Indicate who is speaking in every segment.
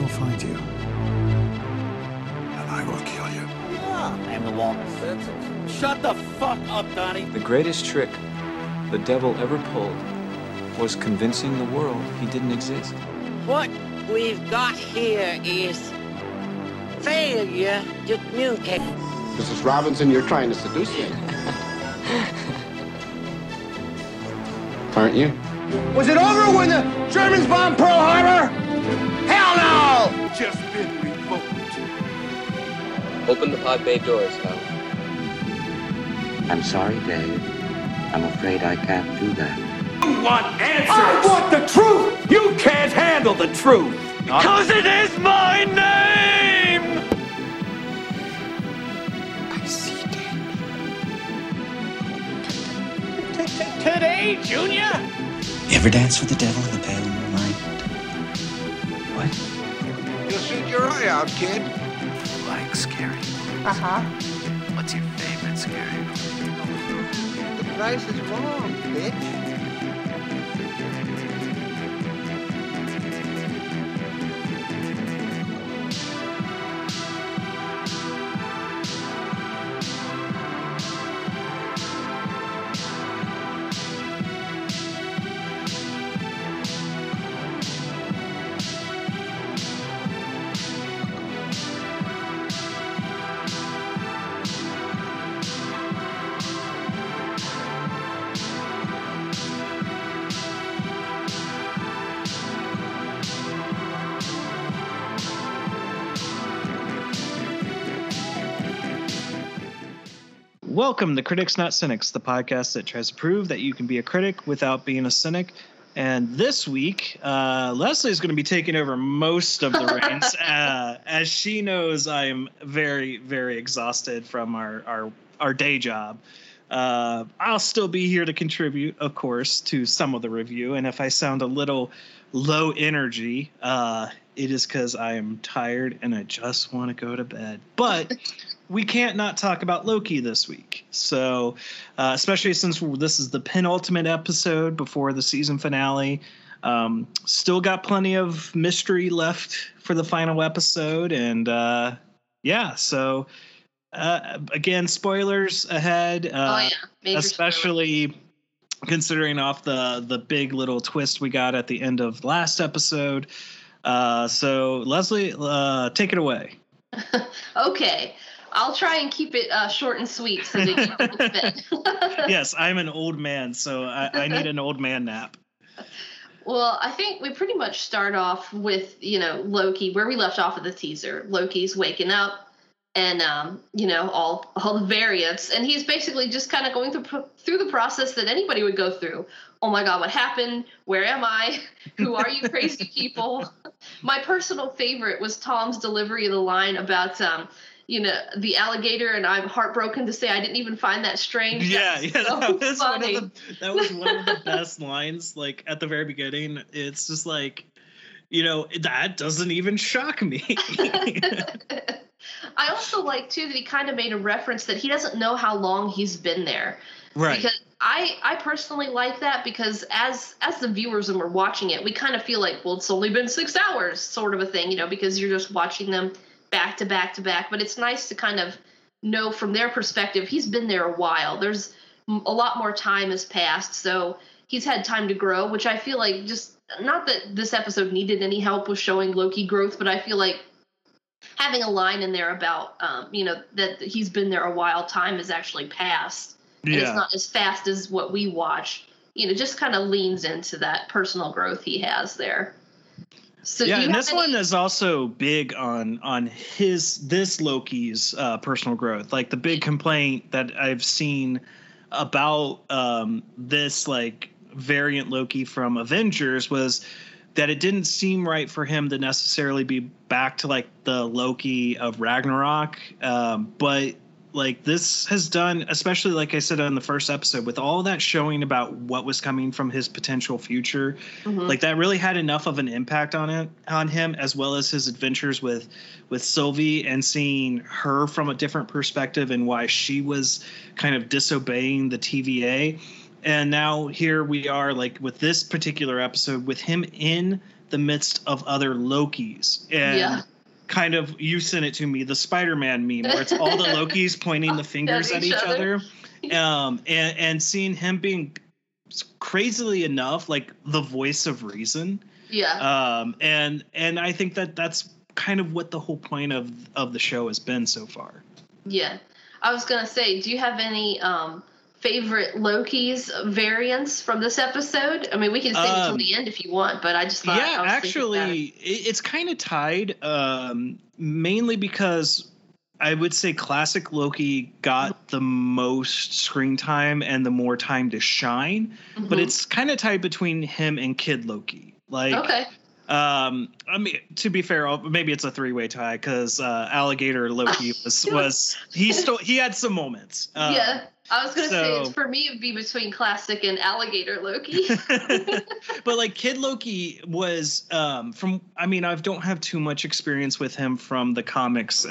Speaker 1: will find you. And I will kill you.
Speaker 2: I am the walrus. Shut the fuck up, Donnie.
Speaker 3: The greatest trick the devil ever pulled was convincing the world he didn't exist.
Speaker 2: What we've got here is failure to communicate.
Speaker 4: Mrs. Robinson, you're trying to seduce me. Aren't you?
Speaker 5: Was it over when the Germans bombed Pearl Harbor? Hell no!
Speaker 1: Just been revoked.
Speaker 6: Open the pod bay doors, Hal.
Speaker 7: I'm sorry, Dave. I'm afraid I can't do that. You want answers!
Speaker 5: I want the truth!
Speaker 2: You can't handle the truth. Because it is my name! I see dead people. Today, Junior?
Speaker 8: You ever dance with the devil in the pale
Speaker 5: your eye out, kid.
Speaker 8: Like scary.
Speaker 9: Uh huh.
Speaker 8: What's your favorite scary movie?
Speaker 5: The price is wrong, bitch.
Speaker 10: Welcome to Critics Not Cynics, the podcast that tries to prove that you can be a critic without being a cynic. And this week, uh, Leslie is going to be taking over most of the reins. uh, as she knows, I am very, very exhausted from our, our, our day job. Uh, I'll still be here to contribute, of course, to some of the review. And if I sound a little low energy, uh, it is because I am tired and I just want to go to bed. But we can't not talk about Loki this week. So, uh, especially since this is the penultimate episode before the season finale, um, still got plenty of mystery left for the final episode. And uh, yeah, so uh, again, spoilers ahead. Uh,
Speaker 9: oh yeah,
Speaker 10: especially considering off the the big little twist we got at the end of last episode. Uh, so Leslie, uh, take it away.
Speaker 9: okay. I'll try and keep it uh, short and sweet so that you can fit.
Speaker 10: yes, I'm an old man, so I, I need an old man nap.
Speaker 9: Well, I think we pretty much start off with you know Loki where we left off of the teaser. Loki's waking up, and um, you know all all the variants, and he's basically just kind of going through through the process that anybody would go through. Oh my God, what happened? Where am I? Who are you, crazy people? my personal favorite was Tom's delivery of the line about um, you know the alligator, and I'm heartbroken to say I didn't even find that strange.
Speaker 10: Yeah,
Speaker 9: That
Speaker 10: yeah,
Speaker 9: so
Speaker 10: that was one of the that was one of the best lines. Like at the very beginning, it's just like, you know, that doesn't even shock me.
Speaker 9: I also like too that he kind of made a reference that he doesn't know how long he's been there.
Speaker 10: right.
Speaker 9: Because I I personally like that because as as the viewers and we're watching it, we kind of feel like, well, it's only been six hours, sort of a thing, you know, because you're just watching them back to back to back. But it's nice to kind of know from their perspective, he's been there a while. There's a lot more time has passed, so he's had time to grow, which I feel like just not that this episode needed any help with showing Loki growth, but I feel like having a line in there about um, you know that he's been there a while, time has actually passed, and it's not as fast as what we watch. You know, just kind of leans into that personal growth he has there. So
Speaker 10: yeah, and this
Speaker 9: any-
Speaker 10: one is also big on on his this Loki's uh, personal growth. Like the big complaint that I've seen about um, this like variant Loki from Avengers was that it didn't seem right for him to necessarily be back to like the Loki of Ragnarok, um, but like this has done especially like i said on the first episode with all that showing about what was coming from his potential future
Speaker 9: Mhm.
Speaker 10: like that really had enough of an impact on it on him as well as his adventures with with sylvie and seeing her from a different perspective and why she was kind of disobeying the tva and now here we are, like with this particular episode, with him in the midst of other Lokis, and
Speaker 9: Yeah.
Speaker 10: Kind of you sent it to me, the Spider-Man meme, where it's all the Lokis pointing the fingers at
Speaker 9: each
Speaker 10: each
Speaker 9: other.
Speaker 10: other, um, and and seeing him being crazily enough like the voice of reason
Speaker 9: Yeah.
Speaker 10: um and and i think that that's kind of what the whole point of of the show has been so far
Speaker 9: Yeah. I was gonna say, do you have any um favorite Loki's variants from this episode? I mean, we can save it till
Speaker 10: Um,
Speaker 9: the end if you want, but I just thought.
Speaker 10: yeah
Speaker 9: I was thinking about it.
Speaker 10: actually it, it's kind of tied um mainly because i would say classic loki got the most screen time and the more time to shine but
Speaker 9: Mhm.
Speaker 10: it's kind of tied between him and kid loki like
Speaker 9: okay.
Speaker 10: Um, I mean, to be fair, maybe it's a three-way tie because uh, Alligator Loki was was he still he had some moments. Uh,
Speaker 9: yeah, I was gonna say
Speaker 10: so-
Speaker 9: for me it'd be between classic and alligator Loki.
Speaker 10: but like Kid Loki was um, from. I mean, I don't have too much experience with him from the comics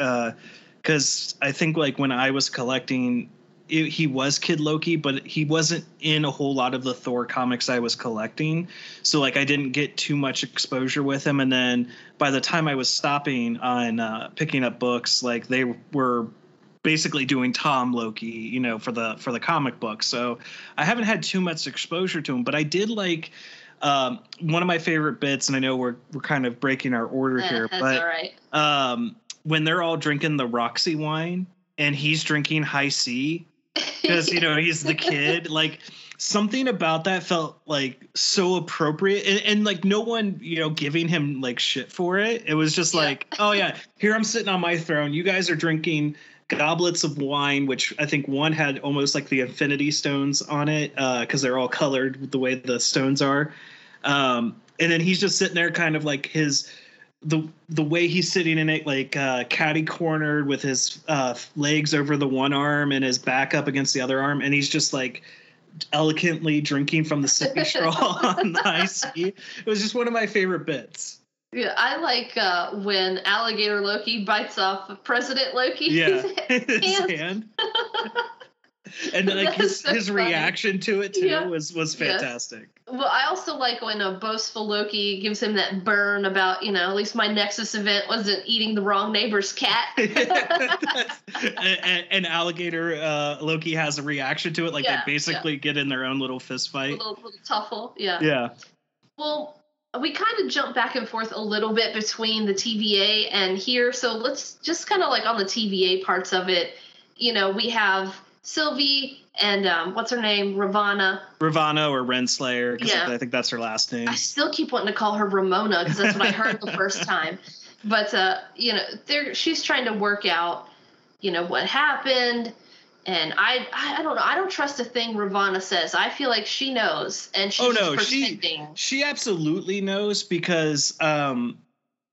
Speaker 10: because I think like when I was collecting. It, he was Kid Loki, but he wasn't in a whole lot of the Thor comics I was collecting. So like I didn't get too much exposure with him. And then by the time I was stopping on uh, picking up books, like they were basically doing Tom Loki, you know, for the for the comic book. So I haven't had too much exposure to him, but I did like um, one of my favorite bits, and I know we're we're kind of breaking our order
Speaker 9: Eh,
Speaker 10: here, but
Speaker 9: right.
Speaker 10: um, when they're all drinking the Roxy wine and he's drinking High C because you know he's the kid, like something about that felt like so appropriate and, and like no one you know giving him like shit for it it was just
Speaker 9: Yeah.
Speaker 10: like oh yeah here i'm sitting on my throne you guys are drinking goblets of wine which i think one had almost like the infinity stones on it because they're all colored the way the stones are. Um, and then he's just sitting there kind of like his the the way he's sitting in it like uh catty cornered with his uh legs over the one arm and his back up against the other arm. And he's just like elegantly drinking from the sippy straw on the ice it was just one of my favorite bits
Speaker 9: Yeah, I like uh, when alligator Loki bites off President Loki.
Speaker 10: yeah his
Speaker 9: hand.
Speaker 10: hand and like
Speaker 9: That
Speaker 10: his,
Speaker 9: so
Speaker 10: his
Speaker 9: funny.
Speaker 10: reaction to it too
Speaker 9: Yeah.
Speaker 10: was was
Speaker 9: Yeah.
Speaker 10: fantastic
Speaker 9: Well, I also like when a boastful Loki gives him that burn about, you know, at least my Nexus event wasn't eating the wrong neighbor's cat.
Speaker 10: and, and alligator uh, Loki has a reaction to it, like
Speaker 9: Yeah,
Speaker 10: they basically get in their own little fist fight.
Speaker 9: little, little tuffle. Yeah.
Speaker 10: Yeah,
Speaker 9: Well, we kind of jump back and forth a little bit between the TVA and here. So let's just kind of like on the TVA parts of it. You know, we have Sylvie and um, what's her name? Ravonna.
Speaker 10: Ravonna or Renslayer, because
Speaker 9: Yeah.
Speaker 10: I think that's her last name.
Speaker 9: I still keep wanting to call her Ramona because that's what I heard the first time. But uh, you know, there she's trying to work out, you know, what happened. And I, I, don't know. I don't trust a thing Ravonna says. I feel like she knows, and she's
Speaker 10: oh no,
Speaker 9: just
Speaker 10: she she absolutely knows because um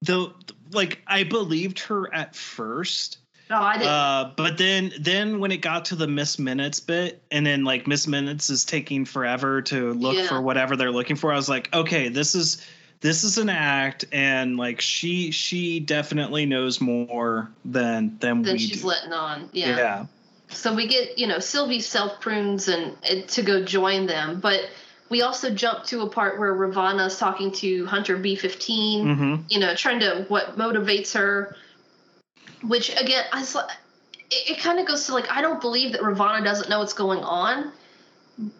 Speaker 10: the like I believed her at first.
Speaker 9: No, I didn't.
Speaker 10: Uh, but then then when it got to the Miss Minutes bit, and then like Miss Minutes is taking forever to look
Speaker 9: Yeah.
Speaker 10: for whatever they're looking for, I was like, okay, this is this is an act, and like she she definitely knows more than than
Speaker 9: then
Speaker 10: we
Speaker 9: she's
Speaker 10: do.
Speaker 9: letting on.
Speaker 10: yeah yeah.
Speaker 9: So we get, you know, Sylvie self prunes and, and to go join them, but we also jump to a part where Ravonna's talking to Hunter B15,
Speaker 10: hmm
Speaker 9: you know, trying to what motivates her. Which again, I it, it kind of goes to like I don't believe that Ravonna doesn't know what's going on,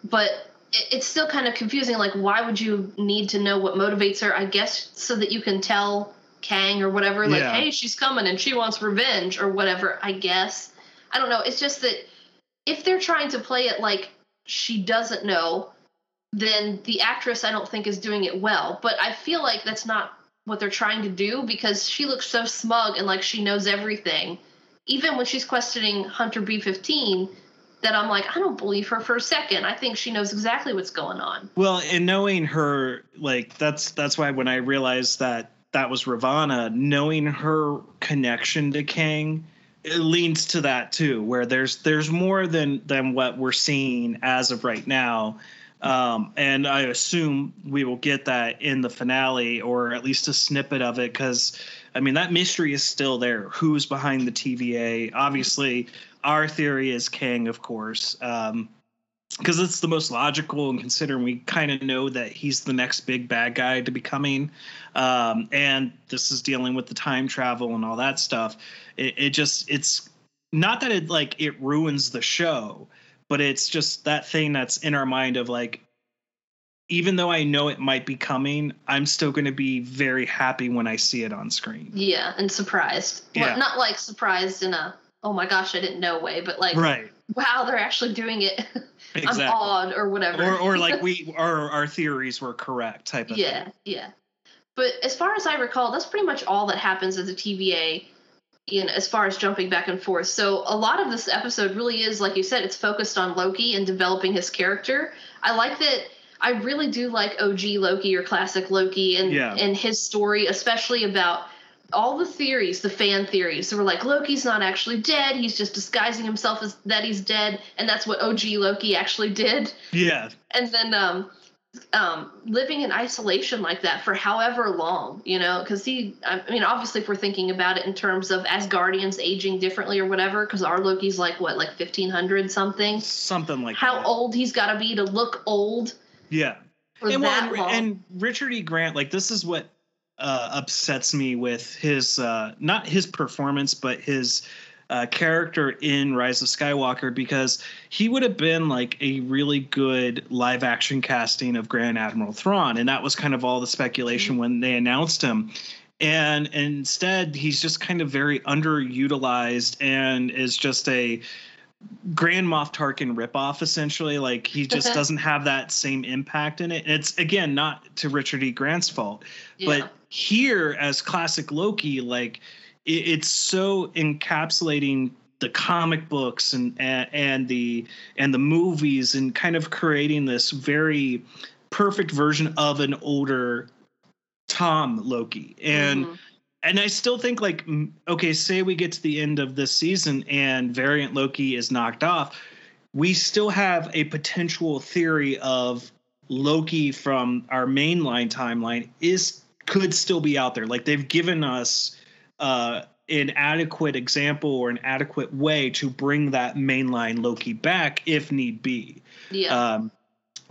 Speaker 9: but it, it's still kind of confusing. Like, why would you need to know what motivates her? I guess so that you can tell Kang or whatever, like,
Speaker 10: Yeah.
Speaker 9: hey, she's coming and she wants revenge or whatever. I guess I don't know. It's just that if they're trying to play it like she doesn't know, then the actress I don't think is doing it well. But I feel like that's not what they're trying to do because she looks so smug and like she knows everything. Even when she's questioning Hunter B15, that I'm like, I don't believe her for a second. I think she knows exactly what's going on.
Speaker 10: Well, and knowing her, like that's that's why when I realized that that was Ravonna, knowing her connection to Kang, it leans to that too, where there's there's more than than what we're seeing as of right now. Um, and I assume we will get that in the finale, or at least a snippet of it, because I mean that mystery is still there. Who's behind the TVA? Obviously, our theory is Kang, of course. Um, because it's the most logical and considering we kind of know that he's the next big bad guy to be coming um, and this is dealing with the time travel and all that stuff it, it just it's not that it like it ruins the show but it's just that thing that's in our mind of like even though I know it might be coming, I'm still going to be very happy when I see it on screen.
Speaker 9: Yeah, and surprised.
Speaker 10: Yeah.
Speaker 9: Well, not like surprised in a oh my gosh, I didn't know way, but like
Speaker 10: Right.
Speaker 9: wow, they're actually doing it.
Speaker 10: Exactly.
Speaker 9: I'm awed or whatever.
Speaker 10: Or or like we our our theories were correct type of
Speaker 9: yeah,
Speaker 10: thing.
Speaker 9: yeah. But as far as I recall, that's pretty much all that happens as a TVA. In as far as jumping back and forth, so a lot of this episode really is, like you said, it's focused on Loki and developing his character. I like that. I really do like OG Loki or classic Loki and
Speaker 10: Yeah.
Speaker 9: and his story, especially about all the theories, the fan theories. So we're like, Loki's not actually dead. He's just disguising himself as that he's dead, and that's what OG Loki actually did
Speaker 10: Yeah.
Speaker 9: and then um um living in isolation like that for however long you know because he i mean obviously if we're thinking about it in terms of asgardians aging differently or whatever because our loki's like what like 1500 something
Speaker 10: Something like that.
Speaker 9: how
Speaker 10: that.
Speaker 9: old he's got to be to look old
Speaker 10: Yeah. and, well,
Speaker 9: long
Speaker 10: and Richard E. Grant, like this is what uh, upsets me with his uh, not his performance, but his uh, character in Rise of Skywalker, because he would have been like a really good live action casting of Grand Admiral Thrawn, and that was kind of all the speculation when they announced him. And instead, he's just kind of very underutilized and is just a Grand Moff Tarkin ripoff, essentially. Like he just doesn't have that same impact in it. And it's again not to Richard E. Grant's fault,
Speaker 9: Yeah.
Speaker 10: but here as classic Loki, like it, it's so encapsulating the comic books and, and and the and the movies and kind of creating this very perfect version of an older Tom Loki. And
Speaker 9: Mhm.
Speaker 10: and I still think like okay, say we get to the end of this season and variant Loki is knocked off, we still have a potential theory of Loki from our mainline timeline is could still be out there. Like they've given us uh an adequate example or an adequate way to bring that mainline Loki back if need be
Speaker 9: yeah
Speaker 10: um,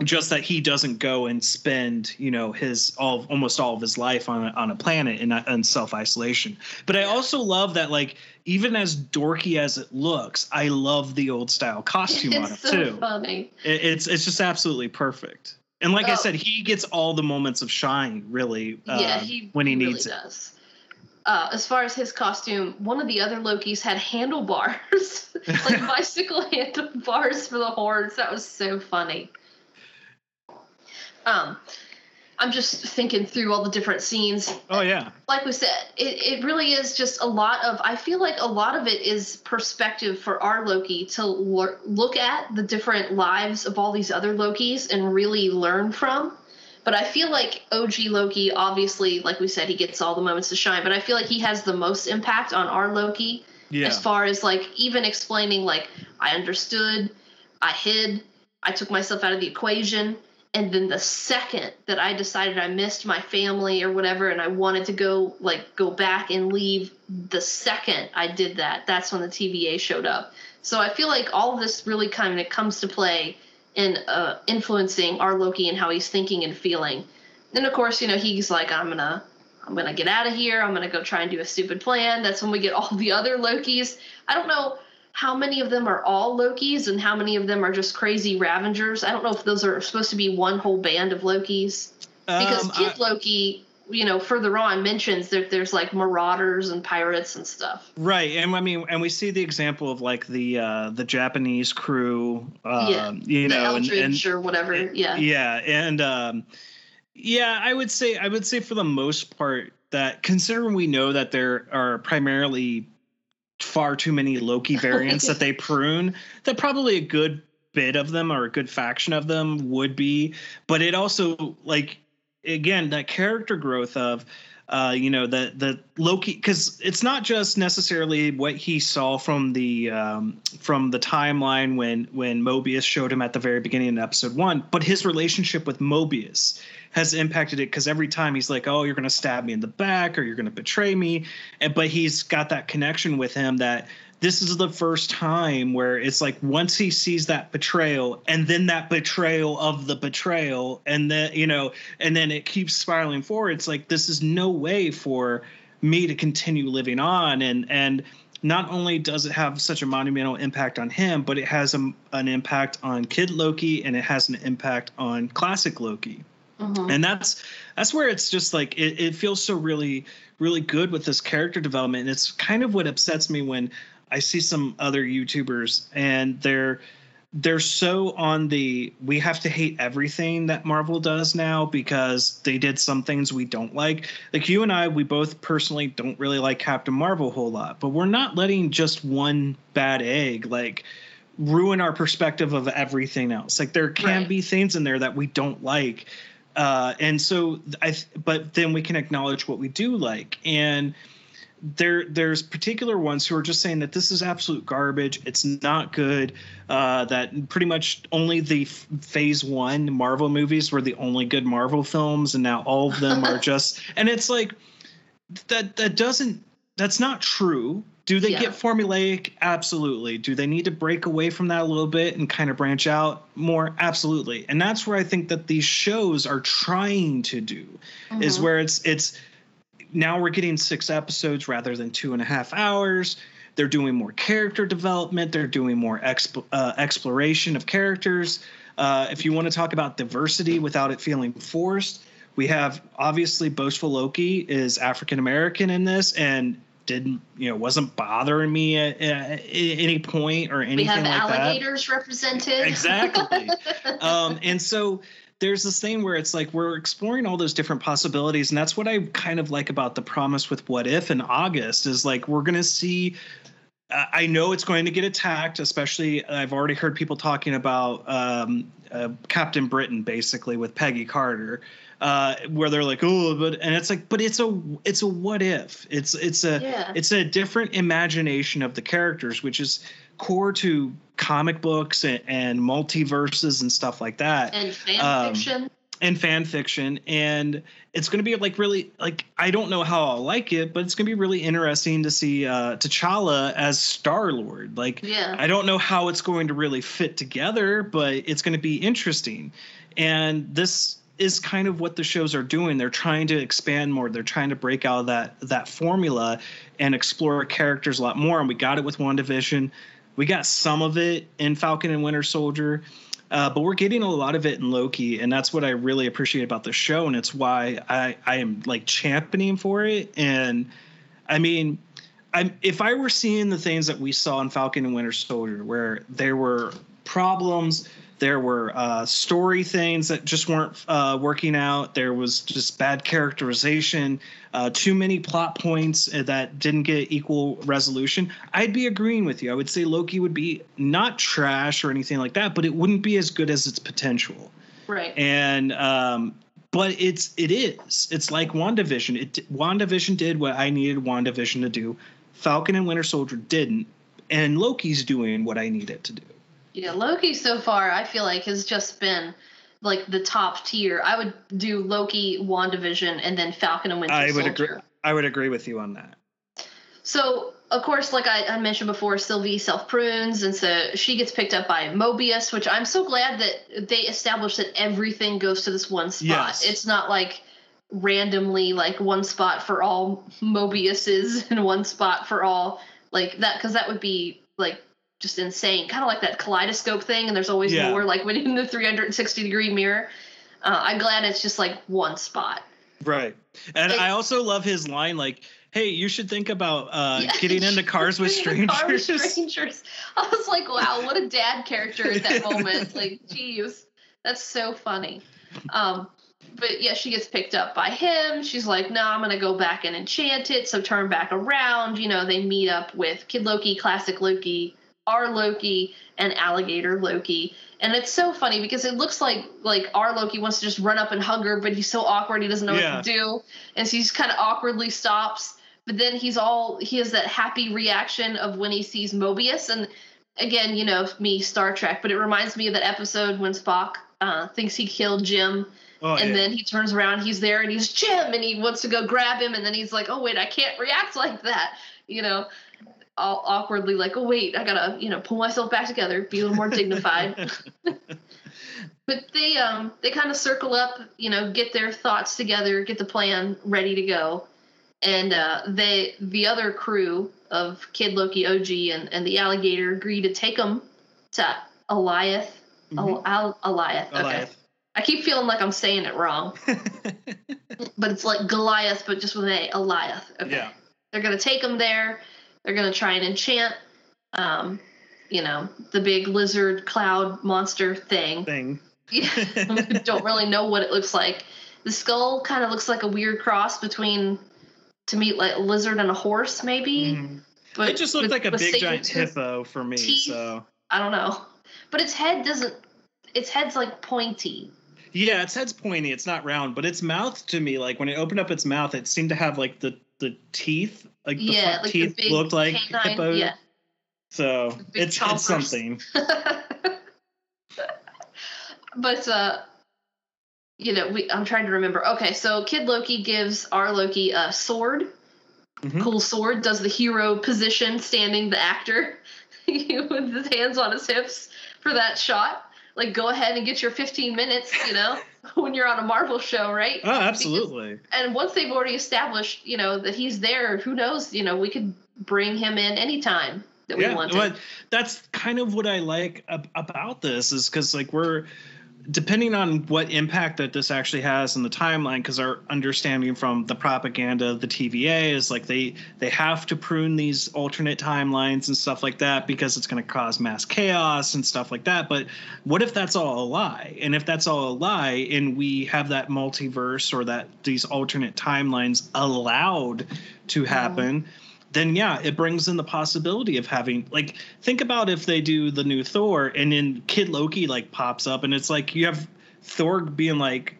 Speaker 10: just that he doesn't go and spend you know his all almost all of his life on a, on a planet in, in self isolation. But I also love that like even as dorky as it looks, I love the old style costume on him
Speaker 9: it's so
Speaker 10: too.
Speaker 9: funny
Speaker 10: It, it's it's just absolutely perfect. And like I
Speaker 9: Oh.
Speaker 10: said, he gets all the moments of shine really
Speaker 9: yeah he
Speaker 10: when he,
Speaker 9: really
Speaker 10: needs it.
Speaker 9: Uh, as far as his costume, one of the other Lokis had handlebars, like bicycle handlebars for the horns. That was so funny. Um, I'm just thinking through all the different scenes.
Speaker 10: Oh yeah,
Speaker 9: Like we said, it, it really is just a lot of. I feel like a lot of it is perspective for our Loki to lor- look at the different lives of all these other Lokis and really learn from. But I feel like OG Loki, obviously, like we said, he gets all the moments to shine. But I feel like he has the most impact on our Loki
Speaker 10: yeah.
Speaker 9: as far as like even explaining like I understood, I hid, I took myself out of the equation, and then the second that I decided I missed my family or whatever and I wanted to go like go back and leave, the second I did that, that's when the TVA showed up. So I feel like all of this really kind of comes to play in uh, influencing our Loki and how he's thinking and feeling. Then of course, you know, he's like, I'm gonna I'm gonna get out of here. I'm gonna go try and do a stupid plan. That's when we get all the other Lokis. I don't know how many of them are all Lokis and how many of them are just crazy Ravengers. I don't know if those are supposed to be one whole band of Lokis. Because
Speaker 10: Um,
Speaker 9: Kid
Speaker 10: I-
Speaker 9: Loki, you know, further on mentions that there's like marauders and pirates and stuff.
Speaker 10: Right, and I mean, and we see the example of like the uh, the Japanese crew, um,
Speaker 9: yeah,
Speaker 10: you
Speaker 9: the
Speaker 10: know, and, and
Speaker 9: or whatever. Yeah.
Speaker 10: yeah, and um, yeah, I would say I would say for the most part that considering we know that there are primarily far too many Loki variants that they prune, that probably a good bit of them or a good faction of them would be, but it also like again that character growth of uh, you know the the Loki because it's not just necessarily what he saw from the um, from the timeline when when Mobius showed him at the very beginning of episode one, but his relationship with Mobius has impacted it because every time he's like, "Oh, you're to stab me in the back, or you're to betray me," and but he's got that connection with him that this is the first time where it's like once he sees that betrayal and then that betrayal of the betrayal and then you know and then it keeps spiraling forward it's like this is no way for me to continue living on. And and not only does it have such a monumental impact on him but it has a, an impact on kid loki and it has an impact on classic loki.
Speaker 9: Mhm.
Speaker 10: and that's that's where it's just like it, it feels so really really good with this character development. And it's kind of what upsets me when i see some other youtubers and they're they're so on the we have to hate everything that marvel does now because they did some things we don't like. Like you and i we both personally don't really like captain marvel a whole lot but we're not letting just one bad egg like ruin our perspective of everything else. Like there can
Speaker 9: Right.
Speaker 10: be things in there that we don't like uh, and so I, th- but then we can acknowledge what we do like, and there, there's particular ones who are just saying that this is absolute garbage. It's not good. Uh, that pretty much only the f- Phase One Marvel movies were the only good Marvel films, and now all of them are just. And it's like that. That doesn't. That's not true. Do they
Speaker 9: Yeah.
Speaker 10: get formulaic? Absolutely. Do they need to break away from that a little bit and kind of branch out more? Absolutely. And that's where I think that these shows are trying to do is where it's it's now we're getting six episodes rather than two and a half hours. They're doing more character development. They're doing more exp- uh, exploration of characters. Uh, if you want to talk about diversity without it feeling forced, we have obviously boastful Loki is African American in this and didn't you know wasn't bothering me at, at any point or anything
Speaker 9: we have
Speaker 10: like that
Speaker 9: alligators represented.
Speaker 10: exactly um, and so there's this thing where it's like we're exploring all those different possibilities and that's what i kind of like about the promise with what if in august is like we're going to see I I know it's going to get attacked, especially I've already heard people talking about um, uh, Captain Britain, basically with Peggy Carter, uh, where they're like, oh, but and it's like, but it's a it's a what if? It's it's a
Speaker 9: Yeah.
Speaker 10: it's a different imagination of the characters, which is core to comic books and, and multiverses and stuff like that.
Speaker 9: And fan
Speaker 10: Um,
Speaker 9: fiction.
Speaker 10: and fan fiction. And it's going to be like really like i don't know how i'll like it but it's going to be really interesting to see uh t'challa as star lord like
Speaker 9: Yeah.
Speaker 10: i don't know how it's going to really fit together but it's going to be interesting. And this is kind of what the shows are doing. They're trying to expand more. They're trying to break out of that that formula and explore characters a lot more. And we got it with WandaVision we got some of it in falcon and winter soldier uh, but we're getting a lot of it in Loki, and that's what I really appreciate about the show, and it's why I, I am like championing for it. And I mean, I'm if I were seeing the things that we saw in Falcon and Winter Soldier, where there were problems, there were uh, story things that just weren't uh, working out, there was just bad characterization, uh, too many plot points that didn't get equal resolution, I'd be agreeing with you. I would say Loki would be not trash or anything like that, but it wouldn't be as good as its potential.
Speaker 9: Right.
Speaker 10: and um but it's it is. It's like wandavision. It wandavision did what i needed wandavision to do. Falcon and winter soldier didn't. And loki's doing what i need it to do
Speaker 9: Yeah, Loki so far I feel like has just been like the top tier. I would do Loki, WandaVision, and then Falcon and Winter
Speaker 10: i would agree i would agree with you on that
Speaker 9: So, of course, like I, I mentioned before, Sylvie self prunes, and so she gets picked up by Mobius, which I'm so glad that they established that everything goes to this one spot.
Speaker 10: Yes.
Speaker 9: It's not like randomly like one spot for all Mobiuses and one spot for all like that, because that would be like just insane. Kind of like that kaleidoscope thing, and there's always
Speaker 10: Yeah.
Speaker 9: more like when in the 360 degree mirror. Uh, I'm glad it's just like one spot.
Speaker 10: right and
Speaker 9: It-
Speaker 10: i also love his line like hey you should think about uh
Speaker 9: Yeah.
Speaker 10: getting into cars with
Speaker 9: in car with
Speaker 10: strangers
Speaker 9: strangers. I was like, wow, what a dad character at that moment. Like, geez, that's so funny. Um, but yeah, she gets picked up by him. She's like, no, I'm gonna go back and enchant it. So turn back around. You know, they meet up with Kid Loki, Classic Loki, our Loki, and Alligator Loki. And it's so funny because it looks like like our Loki wants to just run up and hug her, but he's so awkward he doesn't know
Speaker 10: Yeah.
Speaker 9: what to do, and so he just kind of awkwardly stops. But then he's all he has that happy reaction of when he sees Mobius, and again, you know, me Star Trek, but it reminds me of that episode when Spock uh, thinks he killed Jim,
Speaker 10: oh,
Speaker 9: and
Speaker 10: yeah.
Speaker 9: then he turns around, he's there, and he's Jim, and he wants to go grab him, and then he's like, oh wait, I can't react like that, you know. All awkwardly like, oh wait, I gotta you know pull myself back together, be a little more dignified. but they um they kind of circle up, you know, get their thoughts together, get the plan ready to go, and uh, they the other crew of Kid Loki, OG, and and the alligator agree to take them to Eliath.
Speaker 10: Mhm.
Speaker 9: Al- Al- Eliath. Okay. I keep feeling like I'm saying it wrong, but it's like Goliath, but just with an A, Eliath. Okay.
Speaker 10: Yeah.
Speaker 9: They're gonna take them there. They're gonna try and enchant, um, you know, the big lizard cloud monster thing.
Speaker 10: Thing.
Speaker 9: Yeah, don't really know what it looks like. The skull kind of looks like a weird cross between, to me, like a lizard and a horse, maybe.
Speaker 10: Mhm.
Speaker 9: But
Speaker 10: It just looked
Speaker 9: with-
Speaker 10: like a big giant hippo for me.
Speaker 9: teeth.
Speaker 10: So
Speaker 9: I don't know, but its head doesn't. Its head's like pointy.
Speaker 10: yeah, its head's pointy. It's not round, but its mouth to me, like when it opened up its mouth, it seemed to have like the the teeth, like the
Speaker 9: yeah, like
Speaker 10: teeth
Speaker 9: the
Speaker 10: looked like
Speaker 9: canine,
Speaker 10: hippo.
Speaker 9: Yeah.
Speaker 10: So it's
Speaker 9: chompers.
Speaker 10: it's something.
Speaker 9: but uh you know we i'm trying to remember okay so kid loki gives our loki a sword
Speaker 10: Mhm.
Speaker 9: cool sword does the hero position standing the actor with his hands on his hips for that shot like go ahead and get your 15 minutes you know when you're on a marvel show right
Speaker 10: Oh, absolutely.
Speaker 9: and once they've already established you know that he's there who knows you know we could bring him in anytime that we
Speaker 10: want.
Speaker 9: yeah,
Speaker 10: but that's kind of what I like ab- about this is because like we're depending on what impact that this actually has in the timeline because our understanding from the propaganda of the TVA is like they they have to prune these alternate timelines and stuff like that because it's going to cause mass chaos and stuff like that. But what if that's all a lie? And if that's all a lie and we have that multiverse or that these alternate timelines allowed to happen then yeah, it brings in the possibility of having like think about if they do the new Thor and then Kid Loki like pops up and it's like you have Thor being like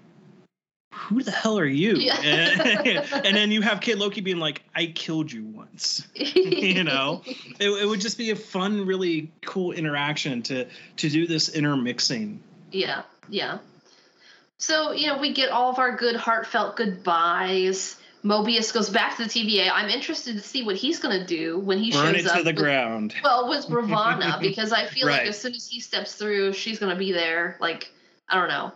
Speaker 10: who the hell are you?
Speaker 9: Yeah.
Speaker 10: And, and then you have Kid Loki being like, I killed you once. you know, it, it would just be a fun, really cool interaction to to do this intermixing.
Speaker 9: Yeah, yeah. So, you know, we get all of our good heartfelt goodbyes. Mobius goes back to the TVA. I'm interested to see what he's going to do when he
Speaker 10: Burn
Speaker 9: shows
Speaker 10: it
Speaker 9: up.
Speaker 10: to the
Speaker 9: with-
Speaker 10: ground.
Speaker 9: Well, with Ravonna, because I feel
Speaker 10: Right.
Speaker 9: like as soon as he steps through, she's going to be there. Like, I don't know.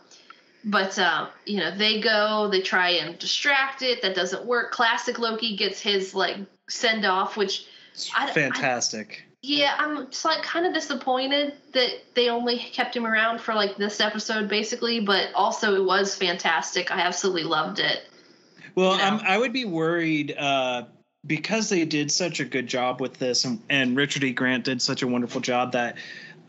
Speaker 9: But, um, you know, they go, they try and distract it. That doesn't work. Classic Loki gets his, like, send off, which
Speaker 10: It's
Speaker 9: I- I-
Speaker 10: fantastic.
Speaker 9: yeah, I'm just like kind of disappointed that they only kept him around for like this episode, basically. But also, it was fantastic. I absolutely loved it.
Speaker 10: Well,
Speaker 9: you know?
Speaker 10: I'm, I would be worried uh, because they did such a good job with this, and, and Richard E. Grant did such a wonderful job that,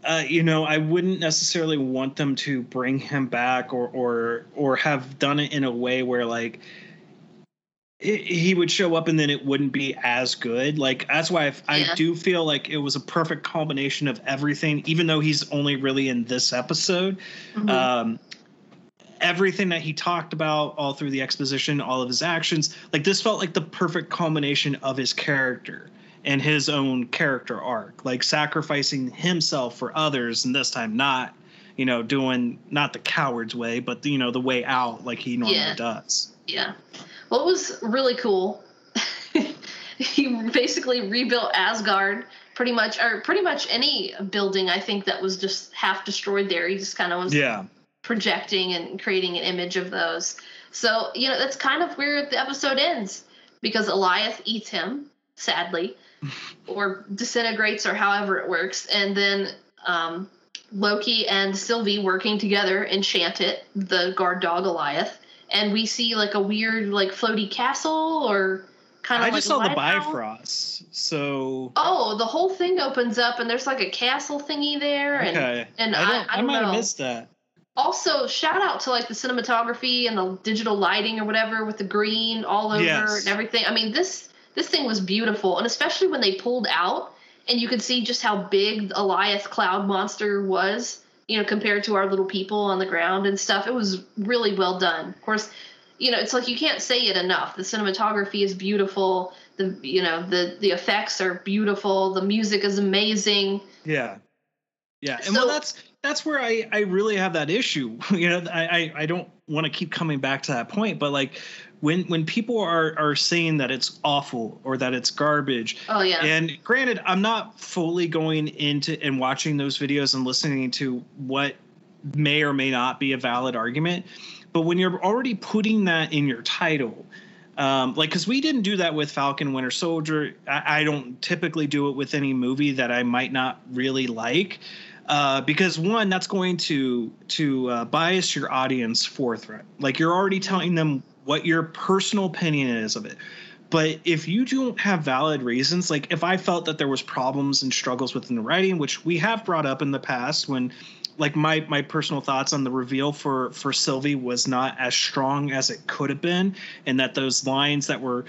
Speaker 10: uh, you know, I wouldn't necessarily want them to bring him back or or or have done it in a way where like he- he would show up and then it wouldn't be as good. Like that's why I,
Speaker 9: Yeah.
Speaker 10: I do feel like it was a perfect combination of everything, even though he's only really in this episode
Speaker 9: Mhm.
Speaker 10: um, everything that he talked about all through the exposition, all of his actions, like this felt like the perfect culmination of his character and his own character arc, like sacrificing himself for others, and this time not, you know, doing not the coward's way, but you know, the way out like he normally
Speaker 9: Yeah.
Speaker 10: does.
Speaker 9: yeah. It was really cool. he basically rebuilt Asgard, pretty much, or pretty much any building. I think that was just half destroyed there. He just kind of was
Speaker 10: Yeah.
Speaker 9: Projecting and creating an image of those. So, you know, that's kind of where the episode ends because Eliath eats him, sadly, or disintegrates, or however it works. And then um, Loki and Sylvie working together enchant it, the guard dog Eliath. And we see like a weird, like floaty castle or kind of
Speaker 10: I
Speaker 9: like
Speaker 10: just saw the. Bifrost, so
Speaker 9: Oh, the whole thing opens up and there's like a castle thingy there. And,
Speaker 10: okay.
Speaker 9: and
Speaker 10: I
Speaker 9: I,
Speaker 10: don't.
Speaker 9: I,
Speaker 10: I,
Speaker 9: don't
Speaker 10: might
Speaker 9: know.
Speaker 10: have missed that.
Speaker 9: Also, shout out to like the cinematography and the digital lighting or whatever with the green all over
Speaker 10: Yes.
Speaker 9: and everything. I mean, this this thing was beautiful, and especially when they pulled out and you could see just how big the Elias Cloud Monster was, you know, compared to our little people on the ground and stuff. It was really well done. Of course, you know, it's like you can't say it enough. The cinematography is beautiful. The you know the the effects are beautiful. The music is amazing.
Speaker 10: Yeah. Yeah. And
Speaker 9: So-
Speaker 10: well that's that's where I, I really have that issue. You know, I, I, don't want to keep coming back to that point, but like when when people are are saying that it's awful or that it's garbage.
Speaker 9: Oh yeah.
Speaker 10: And granted, I'm not fully going into and watching those videos and listening to what may or may not be a valid argument, but when you're already putting that in your title. Um, like, because we didn't do that with Falcon Winter Soldier. I, I don't typically do it with any movie that I might not really like. Uh, because one, that's going to to uh, bias your audience forthright. Like you're already telling them what your personal opinion is of it. But if you don't have valid reasons, like if I felt that there was problems and struggles within the writing, which we have brought up in the past, when like my my personal thoughts on the reveal for for Sylvie was not as strong as it could have been, and that those lines that were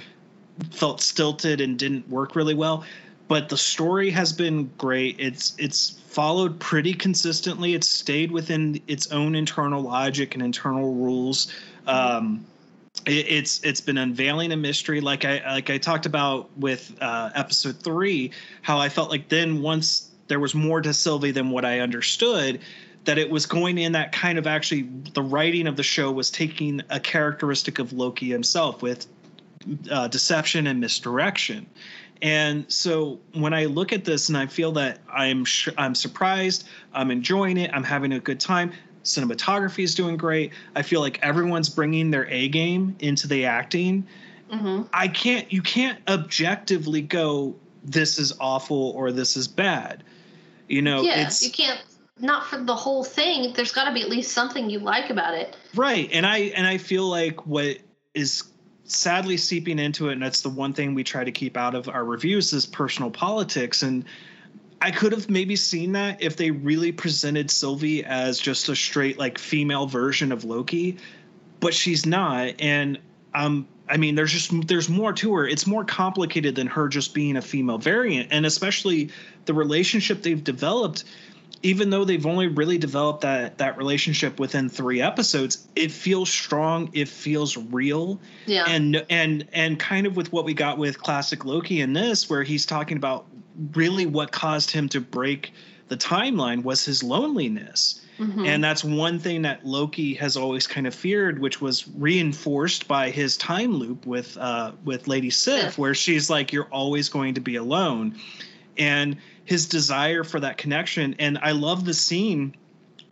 Speaker 10: felt stilted and didn't work really well. But the story has been great. It's it's followed pretty consistently. It stayed within its own internal logic and internal rules. Um, it, it's it's been unveiling a mystery, like I like I talked about with uh, episode three, how I felt like then once there was more to Sylvie than what I understood, that it was going in that kind of actually the writing of the show was taking a characteristic of Loki himself with uh, deception and misdirection. And so when I look at this and I feel that I'm sh- I'm surprised, I'm enjoying it, I'm having a good time. Cinematography is doing great. I feel like everyone's bringing their A game into the acting.
Speaker 9: Mm-hmm.
Speaker 10: I can't you can't objectively go this is awful or this is bad. You know,
Speaker 9: yeah,
Speaker 10: it's
Speaker 9: you can't not for the whole thing. There's got to be at least something you like about it.
Speaker 10: Right. And I and I feel like what is sadly seeping into it and that's the one thing we try to keep out of our reviews is personal politics. And I could have maybe seen that if they really presented Sylvie as just a straight like female version of Loki, but she's not. And um I mean there's just there's more to her. It's more complicated than her just being a female variant. And especially the relationship they've developed even though they've only really developed that that relationship within three episodes, it feels strong. It feels real.
Speaker 9: Yeah.
Speaker 10: And and and kind of with what we got with classic Loki in this, where he's talking about really what caused him to break the timeline was his loneliness.
Speaker 9: Mhm.
Speaker 10: And that's one thing that Loki has always kind of feared, which was reinforced by his time loop with uh, with Lady Sif,
Speaker 9: Sif.
Speaker 10: where she's like, "You're always going to be alone," and his desire for that connection. And I love the scene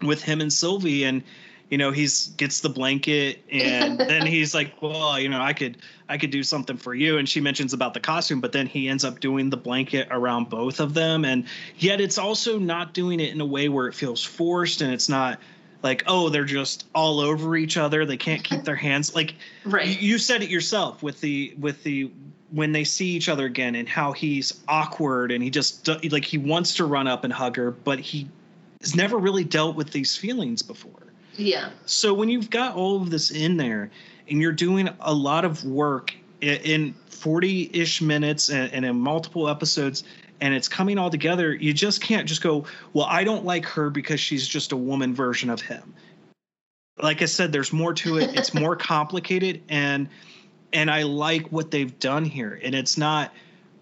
Speaker 10: with him and Sylvie, and you know, he's gets the blanket, and then he's like, "Well, you know, I could I could do something for you." And she mentions about the costume, but then he ends up doing the blanket around both of them, and yet it's also not doing it in a way where it feels forced, and it's not like oh they're just all over each other they can't keep their hands like
Speaker 9: Right.
Speaker 10: you, you said it yourself with the with the when they see each other again and how he's awkward and he just like he wants to run up and hug her but he has never really dealt with these feelings before.
Speaker 9: Yeah.
Speaker 10: so when you've got all of this in there and you're doing a lot of work in 40-ish minutes and, and in multiple episodes and it's coming all together you just can't just go well i don't like her because she's just a woman version of him. Like i said there's more to it. It's more complicated and and i like what they've done here. And it's not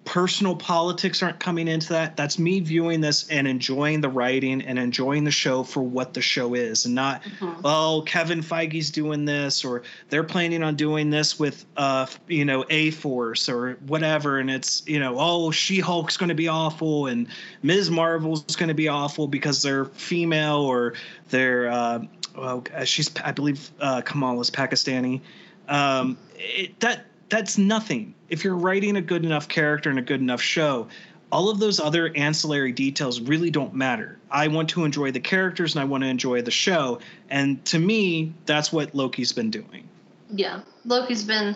Speaker 10: personal politics aren't coming into that. That's me viewing this and enjoying the writing and enjoying the show for what the show is and not oh kevin feige's doing this or they're planning on doing this with uh you know a force or whatever. And it's you know oh she-hulk's going to be awful and ms. Marvel's going to be awful because they're female or they're uh well she's i believe uh kamala's pakistani um it, that that's nothing if you're writing a good enough character and a good enough show all of those other ancillary details really don't matter i want to enjoy the characters and i want to enjoy the show and to me that's what loki's been doing
Speaker 9: Yeah. Loki's been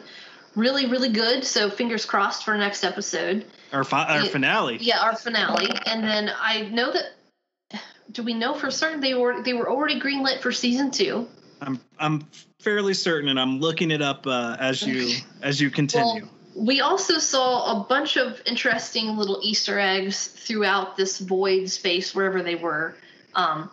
Speaker 9: really, really good. So fingers crossed for next episode.
Speaker 10: our, fi- our
Speaker 9: Yeah.
Speaker 10: finale
Speaker 9: Yeah, our finale. And then I know that. Do we know for certain they were they were already greenlit for season two?
Speaker 10: I'm i'm fairly certain and i'm looking it up uh, as you as you continue
Speaker 9: Well, we also saw a bunch of interesting little Easter eggs throughout this void space, wherever they were. Um,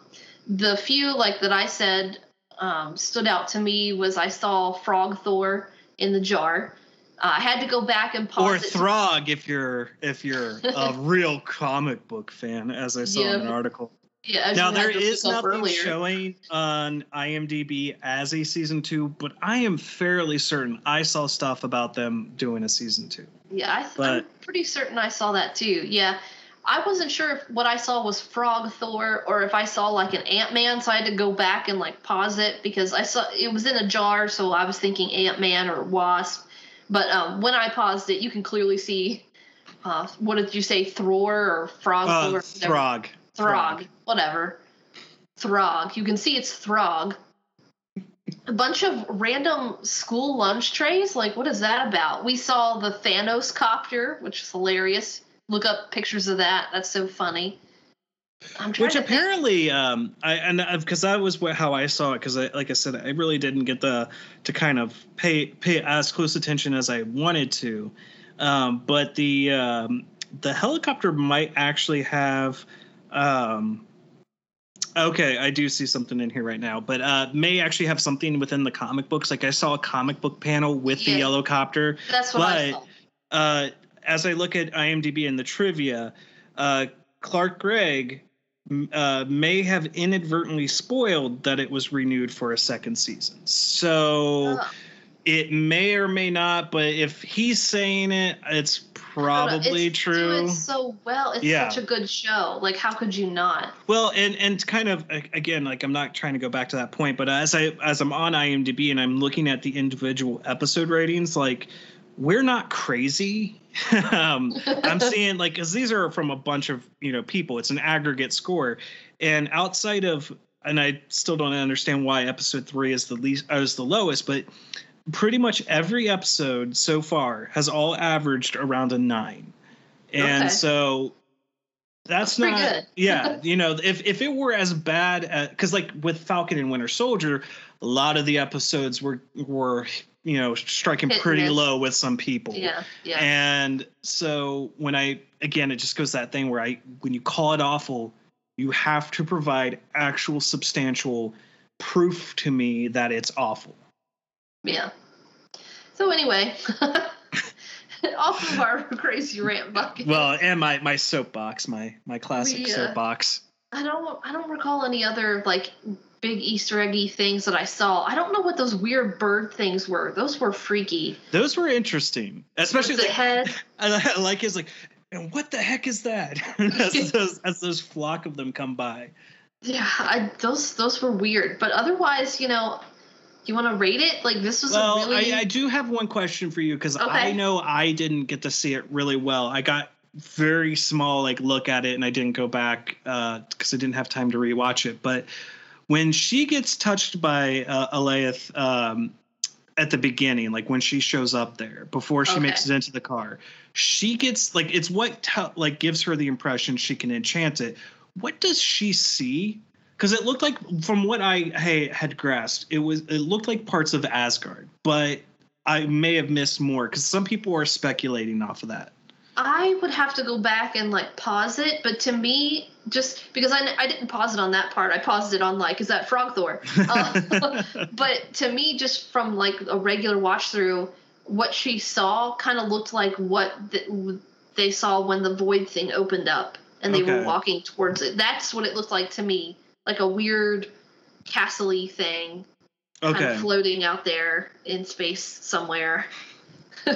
Speaker 9: the few, like that I said, um, stood out to me was I saw Frog Thor in the jar. Uh, I had to go back and pause
Speaker 10: or
Speaker 9: it.
Speaker 10: Throg if you're if you're a real comic book fan, as I saw in an article.
Speaker 9: Yeah,
Speaker 10: now there is nothing
Speaker 9: earlier.
Speaker 10: showing on IMDb as a season two, but I am fairly certain I saw stuff about them doing a season two.
Speaker 9: Yeah, I th-
Speaker 10: But-
Speaker 9: I'm pretty certain I saw that too. Yeah. I wasn't sure if what I saw was Frog Thor or if I saw like an Ant Man, so I had to go back and like pause it because I saw it was in a jar, so I was thinking Ant Man or Wasp. But um, when I paused it, you can clearly see. Uh, what did you say, Thror or Frog
Speaker 10: Uh,
Speaker 9: Thor?
Speaker 10: Throg.
Speaker 9: Throg, whatever. Throg. You can see it's Throg. A bunch of random school lunch trays. Like, what is that about? We saw the Thanos copter, which is hilarious. Look up pictures of that. That's so funny. I'm
Speaker 10: Which apparently, um, I and because that was what, how I saw it. Because I, like I said, I really didn't get the to kind of pay pay as close attention as I wanted to. Um, but the um, the helicopter might actually have. Um, okay, I do see something in here right now, but uh, may actually have something within the comic books. Like I saw a comic book panel with the yellow copter.
Speaker 9: That's what I saw.
Speaker 10: uh, as I look at IMDb and the trivia, uh, Clark Gregg uh, may have inadvertently spoiled that it was renewed for a second season. So
Speaker 9: Oh.
Speaker 10: it may or may not, but if he's saying it, it's probably
Speaker 9: it's
Speaker 10: true.
Speaker 9: It's so well. It's
Speaker 10: Yeah.
Speaker 9: such a good show. Like, how could you not?
Speaker 10: Well, and and kind of again, like I'm not trying to go back to that point, but as I as I'm on IMDb and I'm looking at the individual episode ratings, like we're not crazy. um, I'm seeing like because these are from a bunch of you know people. It's an aggregate score, and outside of and I still don't understand why episode three is the least is the lowest, but pretty much every episode so far has all averaged around a nine, and
Speaker 9: Okay.
Speaker 10: so that's,
Speaker 9: That's
Speaker 10: not yeah you know if if it were as bad as. because like with Falcon and Winter Soldier, a lot of the episodes were were you know striking pretty low with some people.
Speaker 9: Yeah, yeah.
Speaker 10: And so when I again, it just goes that thing where I when you call it awful, you have to provide actual substantial proof to me that it's awful.
Speaker 9: Yeah. So anyway, off of our crazy rant bucket.
Speaker 10: Well, and my my soapbox, my my classic
Speaker 9: We, uh,
Speaker 10: soapbox.
Speaker 9: I don't I don't recall any other like big Easter eggy things that I saw. I don't know what those weird bird things were. Those were freaky.
Speaker 10: Those were interesting, especially
Speaker 9: the
Speaker 10: like,
Speaker 9: head.
Speaker 10: I I like his like, and what the heck is that? as, those, as those flock of them come by.
Speaker 9: Yeah, I, those those were weird. But otherwise, you know, you want to rate it? Like this was
Speaker 10: Well,
Speaker 9: a really
Speaker 10: I, I do have one question for you because
Speaker 9: Okay.
Speaker 10: I know I didn't get to see it really well. I got very small like look at it, and I didn't go back because I didn't have time to rewatch it. But when she gets touched by uh, um, at the beginning, like when she shows up there before she
Speaker 9: Okay.
Speaker 10: makes it into the car, she gets like it's what te- like gives her the impression she can enchant it. What does she see? Because it looked like, from what I had grasped, it was it looked like parts of Asgard, but I may have missed more because some people are speculating off of that.
Speaker 9: I would have to go back and like pause it, but to me, just because I, I didn't pause it on that part, I paused it on like, is that Frog Thor? Uh, but to me, just from like a regular watch through, what she saw kind of looked like what th- they saw when the void thing opened up and they were walking towards it. That's what it looked like to me, like a weird castle thing kind of floating out there in space somewhere.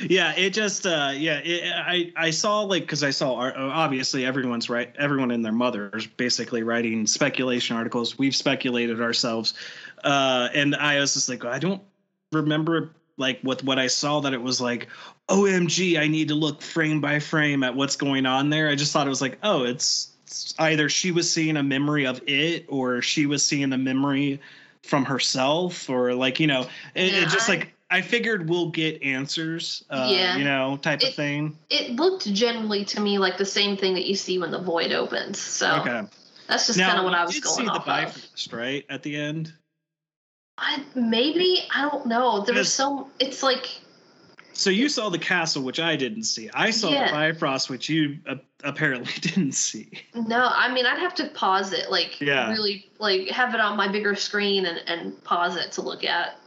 Speaker 10: yeah, it just uh yeah, it, I I saw like because I saw ar- obviously everyone's right, everyone and their mothers basically writing speculation articles. We've speculated ourselves, uh, and I was just like, I don't remember like with what I saw that it was like, OMG, I need to look frame by frame at what's going on there. I just thought it was like, oh, it's either she was seeing a memory of it or she was seeing a memory from herself or like you know it,
Speaker 9: Yeah,
Speaker 10: it just
Speaker 9: I-
Speaker 10: like I figured we'll get answers, uh,
Speaker 9: Yeah.
Speaker 10: you know, type of thing.
Speaker 9: It looked generally to me like the same thing that you see when the void opens. So
Speaker 10: Okay.
Speaker 9: that's just kind of what I was
Speaker 10: did
Speaker 9: going
Speaker 10: see the
Speaker 9: off of.
Speaker 10: Bifrost, right, at the end.
Speaker 9: I, maybe I don't know. There was so it's like
Speaker 10: So you saw the castle, which I didn't see. I saw
Speaker 9: Yeah.
Speaker 10: the Bifrost, which you uh, apparently didn't see.
Speaker 9: no. I mean, I'd have to pause it, like
Speaker 10: Yeah.
Speaker 9: really, like have it on my bigger screen and and pause it to look at.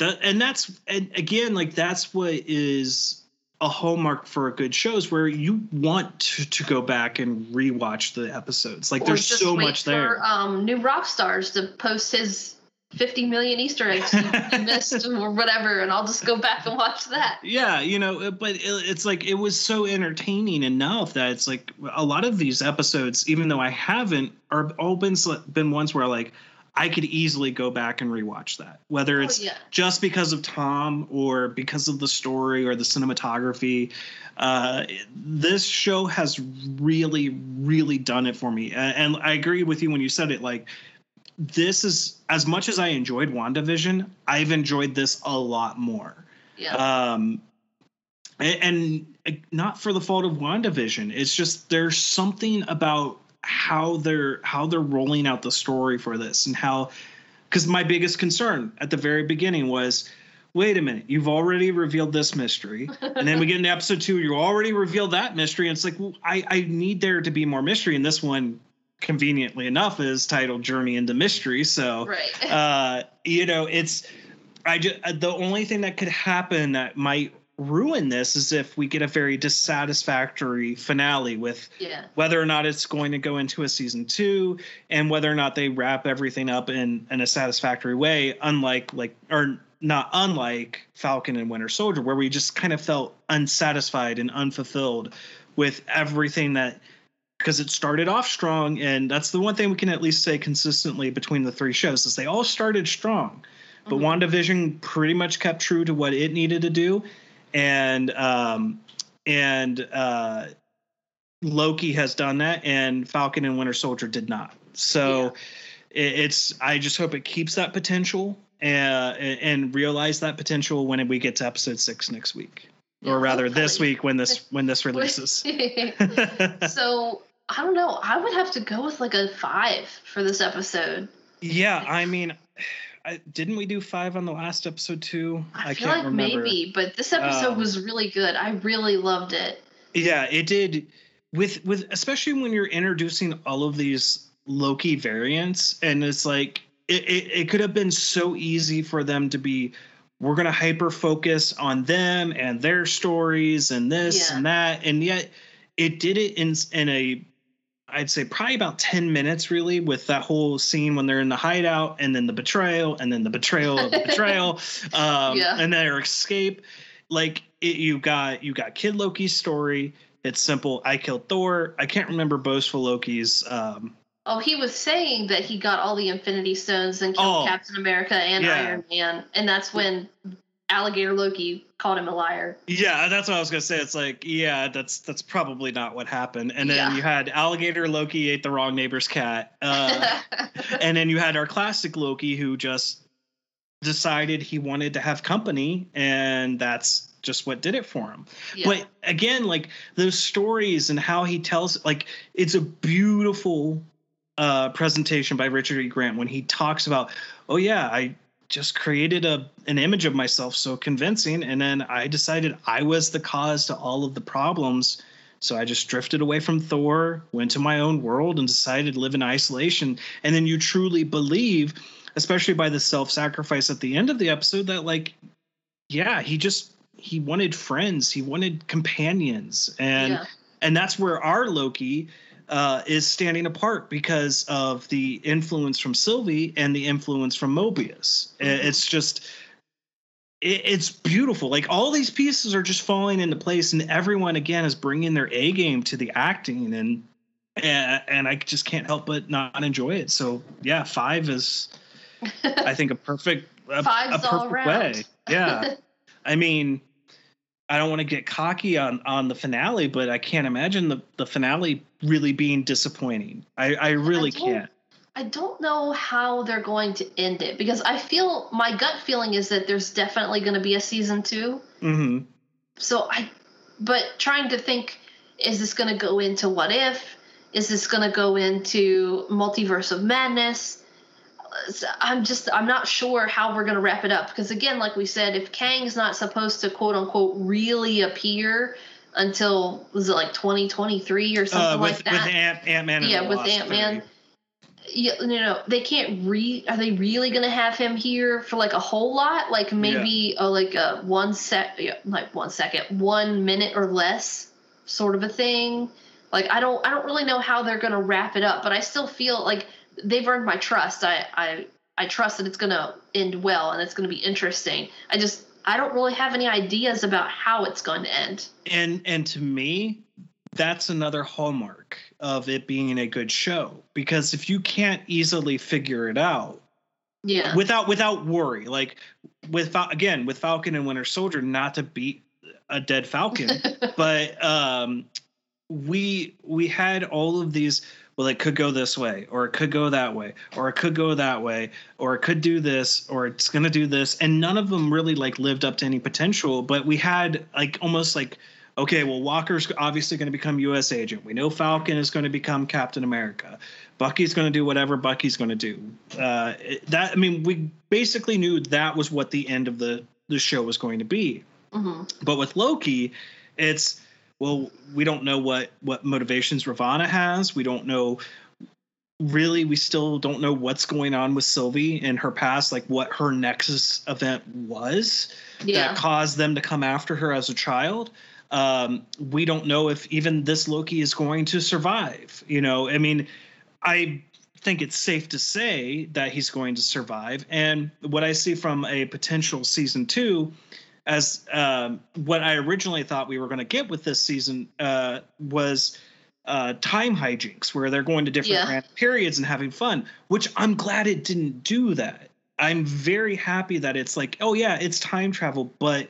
Speaker 10: And that's and again, like that's what is a hallmark for a good shows where you want to, to go back and rewatch the episodes. Like
Speaker 9: Or
Speaker 10: there's so much
Speaker 9: for,
Speaker 10: there.
Speaker 9: Um, New Rockstars to post his 50 million Easter eggs you missed or whatever, and I'll just go back and watch that.
Speaker 10: Yeah, you know, but it, it's like it was so entertaining enough that it's like a lot of these episodes, even though I haven't, are all been been ones where like I could easily go back and rewatch that, whether
Speaker 9: Oh,
Speaker 10: it's
Speaker 9: yeah.
Speaker 10: just because of Tom or because of the story or the cinematography. Uh, this show has really, really done it for me, and, and I agree with you when you said it. Like, this is as much as I enjoyed WandaVision, I've enjoyed this a lot more.
Speaker 9: Yeah.
Speaker 10: Um, and, and not for the fault of WandaVision. It's just there's something about how they're how they're rolling out the story for this and how because my biggest concern at the very beginning was wait a minute you've already revealed this mystery and then we get into episode two you already revealed that mystery and it's like well, I, I need there to be more mystery and this one conveniently enough is titled journey into mystery so
Speaker 9: right.
Speaker 10: uh, you know, it's I just the only thing that could happen that might ruin this is if we get a very dissatisfactory finale with
Speaker 9: yeah.
Speaker 10: whether or not it's going to go into a season two and whether or not they wrap everything up in in a satisfactory way unlike like or not unlike falcon and winter soldier where we just kind of felt unsatisfied and unfulfilled with everything that because it started off strong and that's the one thing we can at least say consistently between the three shows is they all started strong. But
Speaker 9: Mhm.
Speaker 10: wandavision pretty much kept true to what it needed to do and um and uh loki has done that and falcon and winter soldier did not. So it, it's i just hope it keeps that potential uh, and, and realize that potential when we get to episode six next week. Or rather this week when this when this releases.
Speaker 9: So I don't know. I would have to go with like a five for this episode.
Speaker 10: Yeah, I mean, I, didn't we do five on the last episode too?
Speaker 9: I, feel like maybe, but this episode
Speaker 10: Um,
Speaker 9: was really good. I really loved it.
Speaker 10: Yeah, it did. With with especially when you're introducing all of these Loki variants, and it's like it it, it could have been so easy for them to be. We're gonna hyper focus on them and their stories and this
Speaker 9: Yeah.
Speaker 10: and that, and yet it did it in in a I'd say probably about 10 minutes really with that whole scene when they're in the hideout and then the betrayal and then the betrayal of the betrayal um,
Speaker 9: Yeah.
Speaker 10: and their escape. Like it, you got you got Kid Loki's story. It's simple. I killed Thor. I can't remember boastful Loki's. Um,
Speaker 9: Oh, he was saying that he got all the Infinity Stones and killed
Speaker 10: Oh.
Speaker 9: Captain America and
Speaker 10: Yeah.
Speaker 9: Iron Man, and that's when Alligator Loki called him a liar.
Speaker 10: yeah, that's what I was gonna say. It's like yeah, that's that's probably not what happened. And then
Speaker 9: Yeah.
Speaker 10: you had alligator Loki ate the wrong neighbor's cat. Uh, and then you had our classic Loki who just decided he wanted to have company, and that's just what did it for him.
Speaker 9: Yeah.
Speaker 10: But again, like those stories and how he tells, like it's a beautiful uh, presentation by Richard E. Grant when he talks about, oh yeah, I just created a an image of myself so convincing, and then I decided I was the cause to all of the problems. So I just drifted away from Thor, went to my own world, and decided to live in isolation. And then you truly believe, especially by the self-sacrifice at the end of the episode, that like, yeah, he just he wanted friends, he wanted companions, and
Speaker 9: Yeah.
Speaker 10: and that's where our Loki uh, is standing apart because of the influence from Sylvie and the influence from Mobius.
Speaker 9: Mhm.
Speaker 10: It's just it, it's beautiful. Like all these pieces are just falling into place, and everyone again is bringing their A game to the acting, and and, and I just can't help but not enjoy it. So yeah, five is I think a perfect a,
Speaker 9: Five's
Speaker 10: a perfect way. Yeah, I mean. I don't want to get cocky on on the finale, but I can't imagine the, the finale really being disappointing. I, I really
Speaker 9: don't-
Speaker 10: can't.
Speaker 9: I don't know how they're going to end it because I feel my gut feeling is that there's definitely going to be a season two.
Speaker 10: hmm
Speaker 9: So I, but trying to think, is this going to go into what if? Is this going to go into multiverse of madness? I'm just I'm not sure how we're going to wrap it up because again, like we said, if Kang's not supposed to quote unquote really appear until was it like 2023 or something
Speaker 10: Uh, with
Speaker 9: like that?
Speaker 10: with Ant Ant Man.
Speaker 9: yeah, with Ant Man. Yeah, you know they can't re are they really gonna have him here for like a whole lot like maybe a, like a one sec yeah, like one second one minute or less sort of a thing like i don't i don't really know how they're gonna wrap it up but i still feel like they've earned my trust. I i i trust that it's gonna end well and it's gonna be interesting. I just i don't really have any ideas about how it's going to end.
Speaker 10: And and to me that's another hallmark of it being a good show. Because if you can't easily figure it out
Speaker 9: yeah.
Speaker 10: without without worry like with again with falcon and winter soldier not to beat a dead falcon but um we we had all of these well it could go this way or it could go that way or it could go that way or it could do this or it's going to do this and none of them really like lived up to any potential but we had like almost like okay, well, Walker's obviously going to become U.S. agent. We know Falcon is going to become Captain America. Bucky's going to do whatever Bucky's going to do. Uh, that I mean, we basically knew that was what the end of the the show was going to be.
Speaker 9: Mm-hmm.
Speaker 10: But with Loki, it's well, we don't know what what motivations Ravonna has. We don't know really we still don't know what's going on with Sylvie in her past, like what her Nexus event was
Speaker 9: yeah.
Speaker 10: that caused them to come after her as a child um, we don't know if even this Loki is going to survive. You know, I mean, I think it's safe to say that he's going to survive. And what I see from a potential season two, as um, what I originally thought we were going to get with this season, uh, was uh, time hijinks, where they're going to different
Speaker 9: Yeah.
Speaker 10: periods and having fun. Which I'm glad it didn't do that. I'm very happy that it's like, oh yeah, it's time travel, but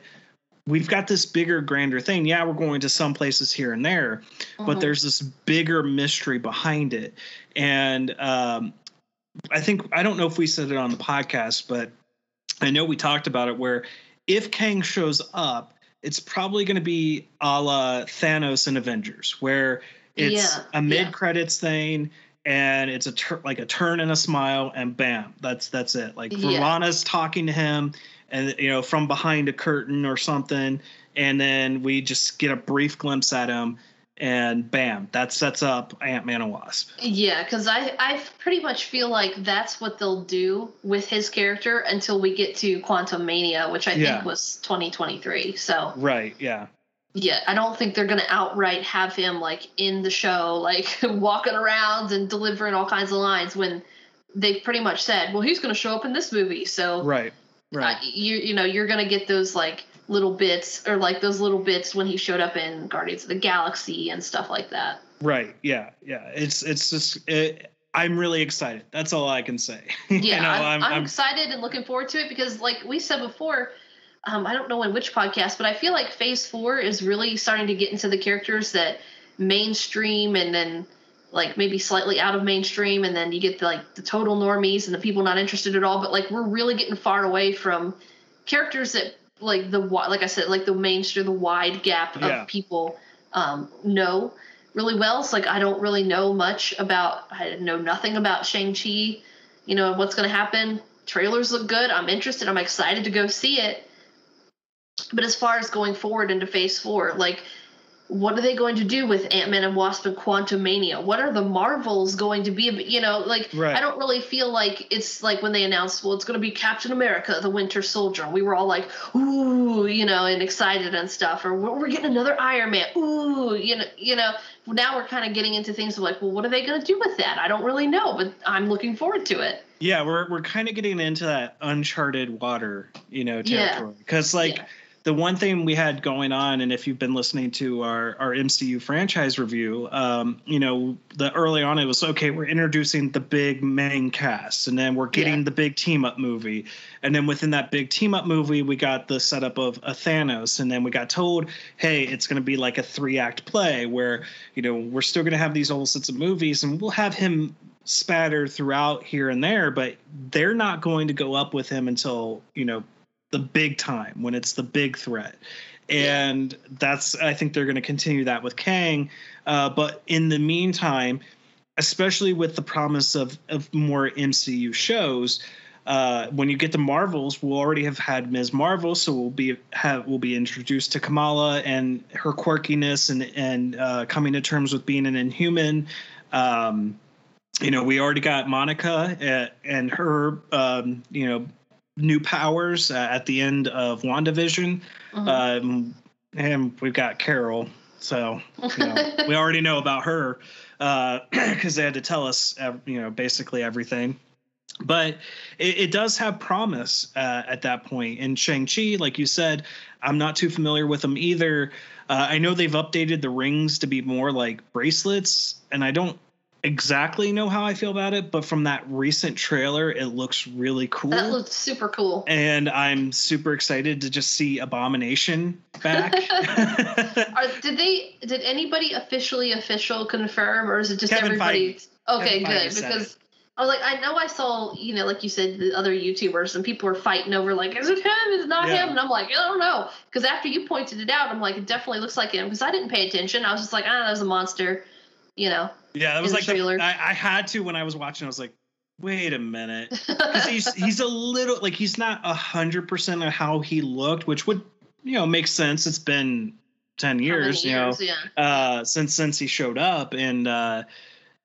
Speaker 10: we've got this bigger, grander thing. Yeah, we're going to some places here and there, but
Speaker 9: Mhm.
Speaker 10: there's this bigger mystery behind it. And um, I think I don't know if we said it on the podcast, but I know we talked about it. Where if Kang shows up, it's probably going to be a la Thanos in Avengers, where it's
Speaker 9: Yeah,
Speaker 10: a mid credits thing. And it's a tur- like a turn and a smile, and bam, that's that's it. Like
Speaker 9: Yeah.
Speaker 10: Ravonna's talking to him, and you know from behind a curtain or something and then we just get a brief glimpse at him and bam that sets up ant-man and wasp
Speaker 9: Yeah, because I I pretty much feel like that's what they'll do with his character until we get to Quantumania, which I
Speaker 10: Yeah.
Speaker 9: think was 2023. So
Speaker 10: right yeah
Speaker 9: yeah, I don't think they're gonna outright have him like in the show, like walking around and delivering all kinds of lines when they've pretty much said, well, he's gonna show up in this movie. So
Speaker 10: right right
Speaker 9: uh, you you know you're gonna get those like little bits or like those little bits when he showed up in Guardians of the Galaxy and stuff like that.
Speaker 10: right yeah yeah it's it's just it, i'm really excited that's all i can say You
Speaker 9: Yeah,
Speaker 10: know,
Speaker 9: I'm, I'm, excited and looking forward to it because, like we said before, um, I don't know in which podcast, but I feel like Phase Four is really starting to get into the characters that mainstream and then like maybe slightly out of mainstream, and then you get the, like the total normies and the people not interested at all. But like we're really getting far away from characters that like the like I said, like the mainstream, the wide gap
Speaker 10: Yeah.
Speaker 9: of people um, know really well. It's like I don't really know much about. I know nothing about Shang Chi. You know what's going to happen. Trailers look good. I'm interested. I'm excited to go see it. But as far as going forward into Phase Four, like what are they going to do with Ant Man and Wasp and Quantumania? What are the Marvels going to be? You know, like
Speaker 10: Right.
Speaker 9: I don't really feel like it's like when they announced, well, it's going to be Captain America, the Winter Soldier. We were all like, ooh, you know, and excited and stuff. Or we're, we're getting another Iron Man. Ooh, you know, you know. Now we're kind of getting into things of like, well, what are they going to do with that? I don't really know, but I'm looking forward to it.
Speaker 10: yeah we're we're kind of getting into that uncharted water you know territory because like
Speaker 9: Yeah.
Speaker 10: The one thing we had going on and if you've been listening to our our mcu franchise review um you know the early on it was okay we're introducing the big main cast and then we're getting
Speaker 9: Yeah.
Speaker 10: the big team up movie and then within that big team up movie we got the setup of a thanos and then we got told hey it's going to be like a three act play where you know we're still going to have these old sets of movies and we'll have him spatter throughout here and there but they're not going to go up with him until you know the big time when it's the big threat and that's i think they're going to continue that with kang uh, but in the meantime especially with the promise of, of more mcu shows uh, when you get to Marvels, we'll already have had Ms. Marvel, so we'll be have we'll be introduced to Kamala and her quirkiness and and uh, coming to terms with being an Inhuman. Um, you know, we already got Monica and, and her, um, you know, new powers uh, at the end of WandaVision.
Speaker 9: Mhm.
Speaker 10: Um, and we've got Carol. So, you know, we already know about her because they had to tell us, uh, you know, basically everything. But it, it does have promise uh, at that point. And Shang-Chi, like you said, I'm not too familiar with them either. Uh, I know they've updated the rings to be more like bracelets, and I don't exactly know how I feel about it, but from that recent trailer, it looks really cool.
Speaker 9: that looked super cool.
Speaker 10: and I'm super excited to just see Abomination back.
Speaker 9: Are, did they? Did anybody officially official confirm, or is it just
Speaker 10: Kevin
Speaker 9: everybody?
Speaker 10: Feige.
Speaker 9: Okay,
Speaker 10: Kevin
Speaker 9: good because I was like, I know I saw, you know, like you said, the other YouTubers and people were fighting over like, is it him? Is it not
Speaker 10: Yeah.
Speaker 9: him? And I'm like, I don't know, because after you pointed it out, I'm like, it definitely looks like him because I didn't pay attention. I was just like, ah, that was a monster, you know.
Speaker 10: Yeah, that was like the. I, I had to when I was watching. I was like, wait a minute, because he's he's a little like he's not a hundred percent of how he looked, which would you know make sense. It's been ten
Speaker 9: many
Speaker 10: years, you know.
Speaker 9: Yeah.
Speaker 10: uh, since since he showed up, and uh,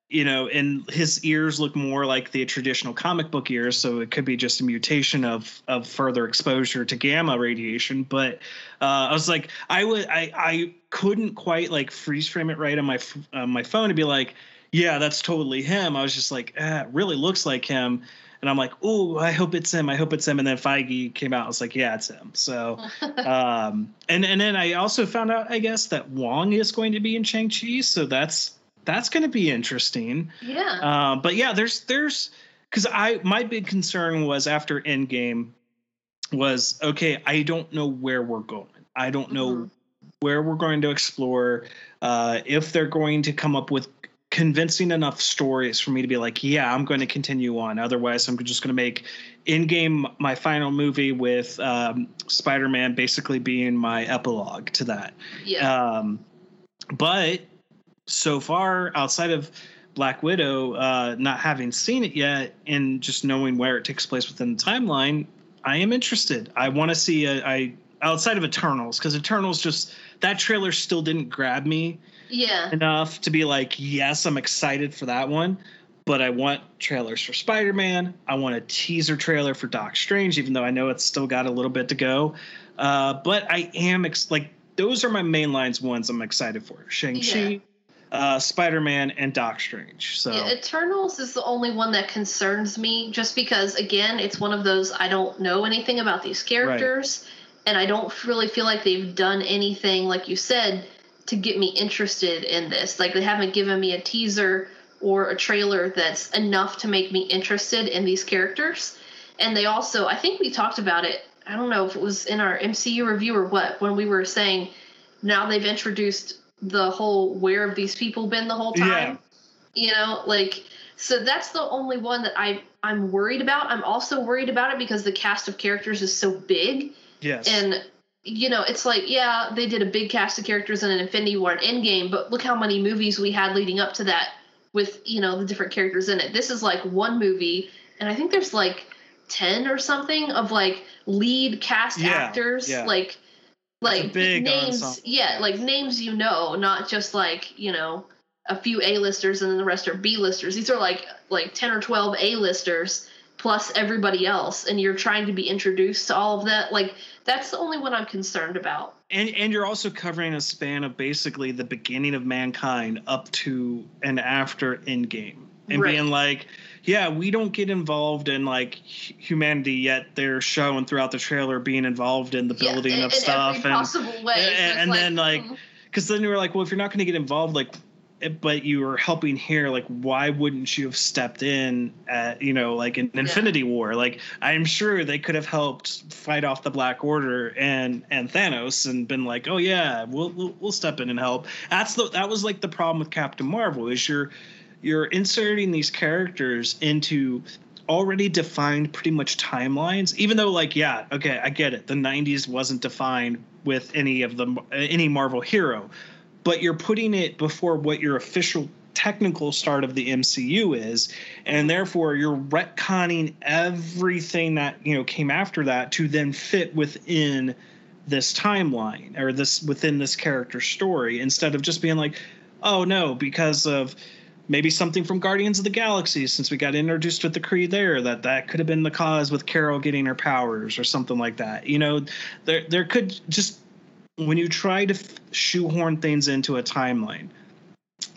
Speaker 10: you know, and his ears look more like the traditional comic book ears, so it could be just a mutation of of further exposure to gamma radiation. But uh, I was like, I would, I I couldn't quite like freeze frame it right on my on my phone to be like, yeah, that's totally him. I was just like, ah, it really looks like him. And I'm like, oh, I hope it's him. I hope it's him. And then Feige came out. I was like, yeah, it's him. So, um, and and then I also found out, I guess, that Wong is going to be in Shang Chi. So that's that's going to be interesting.
Speaker 9: yeah.
Speaker 10: Uh, but yeah, there's there's because I my big concern was after Endgame was okay. I don't know where we're going. I don't know
Speaker 9: Mhm.
Speaker 10: where we're going to explore. Uh, if they're going to come up with convincing enough stories for me to be like, yeah, I'm going to continue on. Otherwise, I'm just going to make Endgame my final movie with um, Spider-Man basically being my epilogue to that.
Speaker 9: yeah.
Speaker 10: Um, but so far, outside of Black Widow, uh, not having seen it yet and just knowing where it takes place within the timeline, I am interested. I want to see a, I outside of Eternals because Eternals just that trailer still didn't grab me
Speaker 9: yeah.
Speaker 10: enough to be like, yes, I'm excited for that one. But I want trailers for Spider Man. I want a teaser trailer for Doc Strange, even though I know it's still got a little bit to go. Uh, but I am ex- like, those are my main lines ones I'm excited for Shang-Chi, uh, Spider Man, and Doc Strange. So,
Speaker 9: Yeah, Eternals is the only one that concerns me just because, again, it's one of those I don't know anything about these characters, and I don't really feel like they've done anything, like you said, to get me interested in this. Like, they haven't given me a teaser or a trailer that's enough to make me interested in these characters. And they also, I think we talked about it, I don't know if it was in our MCU review or what, when we were saying now they've introduced the whole where have these people been the whole time? Yeah. you know like so that's the only one that i i'm worried about i'm also worried about it because the cast of characters is so big
Speaker 10: yes.
Speaker 9: and you know it's like yeah they did a big cast of characters in an infinity war and endgame but look how many movies we had leading up to that with you know the different characters in it this is like one movie and i think there's like 10 or something of like lead cast
Speaker 10: Yeah,
Speaker 9: actors
Speaker 10: yeah.
Speaker 9: like like
Speaker 10: big uh,
Speaker 9: names
Speaker 10: ensemble.
Speaker 9: yeah like names you know not just like you know a few A-listers and then the rest are B-listers. These are like like 10 or 12 A-listers plus everybody else and you're trying to be introduced to all of that. Like that's the only one I'm concerned about.
Speaker 10: and and you're also covering a span of basically the beginning of mankind up to and after Endgame, and
Speaker 9: Right.
Speaker 10: being like, yeah, we don't get involved in like humanity yet. They're showing throughout the trailer being involved in the
Speaker 9: Yeah,
Speaker 10: building
Speaker 9: in-
Speaker 10: of
Speaker 9: in
Speaker 10: stuff and
Speaker 9: possible way.
Speaker 10: And, and then like
Speaker 9: mm,
Speaker 10: because then you were like, well, if you're not going to get involved, like. But you were helping here, like why wouldn't you have stepped in at you know like in Infinity War? Like I'm sure they could have helped fight off the Black Order and and Thanos and been like, oh yeah, we'll we'll, we'll step in and help. That's the that was like the problem with Captain Marvel is you're you're inserting these characters into already defined pretty much timelines even though like yeah okay i get it. The 90s wasn't defined with any of the any marvel hero but you're putting it before what your official technical start of the MCU is and therefore you're retconning everything that you know came after that to then fit within this timeline or this within this character story instead of just being like oh no because of maybe something from Guardians of the Galaxy, since we got introduced with the Kree there, that that could have been the cause with Carol getting her powers or something like that. You know, there there could just when you try to shoehorn things into a timeline,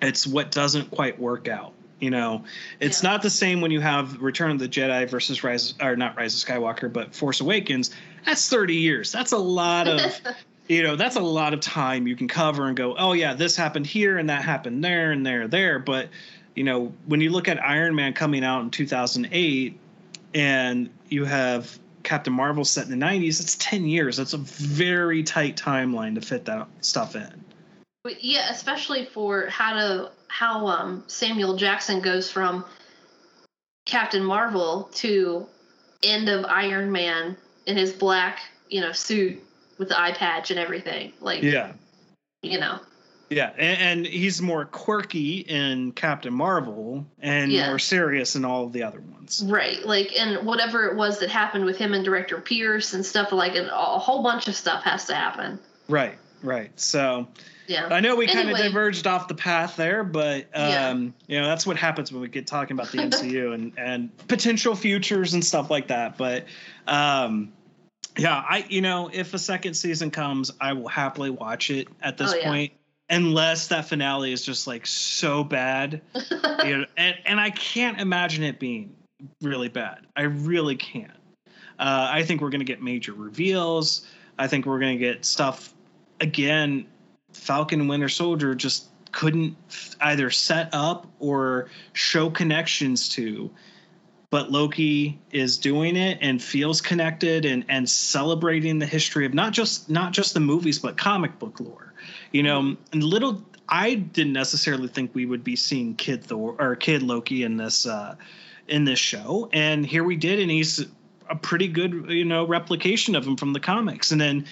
Speaker 10: it's what doesn't quite work out. You know, it's
Speaker 9: Yeah.
Speaker 10: not the same when you have Return of the Jedi versus Rise, or not Rise of Skywalker, but Force Awakens. That's 30 years. That's a lot of, you know, that's a lot of time you can cover and go, oh, yeah, this happened here and that happened there and there, there. But, you know, when you look at Iron Man coming out in 2008 and you have Captain Marvel set in the 90s, it's 10 years. That's a very tight timeline to fit that stuff in.
Speaker 9: Yeah, especially for how to how um, Samuel Jackson goes from Captain Marvel to end of Iron Man in his black, you know, suit with the eye patch and everything. Like,
Speaker 10: Yeah.
Speaker 9: you know,
Speaker 10: Yeah, and, and he's more quirky in Captain Marvel and
Speaker 9: Yeah.
Speaker 10: more serious in all of the other ones.
Speaker 9: right? Like, and whatever it was that happened with him and director Pierce and stuff like it, a whole bunch of stuff has to happen.
Speaker 10: Right, right. So
Speaker 9: Yeah.
Speaker 10: I know we kind of diverged off the path there, but
Speaker 9: Yeah.
Speaker 10: um, you know that's what happens when we get talking about the MCU and and potential futures and stuff like that. But um, yeah, I you know if a second season comes, I will happily watch it at this
Speaker 9: Oh, yeah.
Speaker 10: point, unless that finale is just like so bad. you know, and and I can't imagine it being really bad. I really can't. Uh, I think we're going to get major reveals. I think we're going to get stuff again. Falcon and Winter Soldier just couldn't f- either set up or show connections to. But Loki is doing it and feels connected and and celebrating the history of not just not just the movies but comic book lore. You know, and little I didn't necessarily think we would be seeing Kid Thor or Kid Loki in this uh, in this show, and here we did, and he's a pretty good you know replication of him from the comics. And then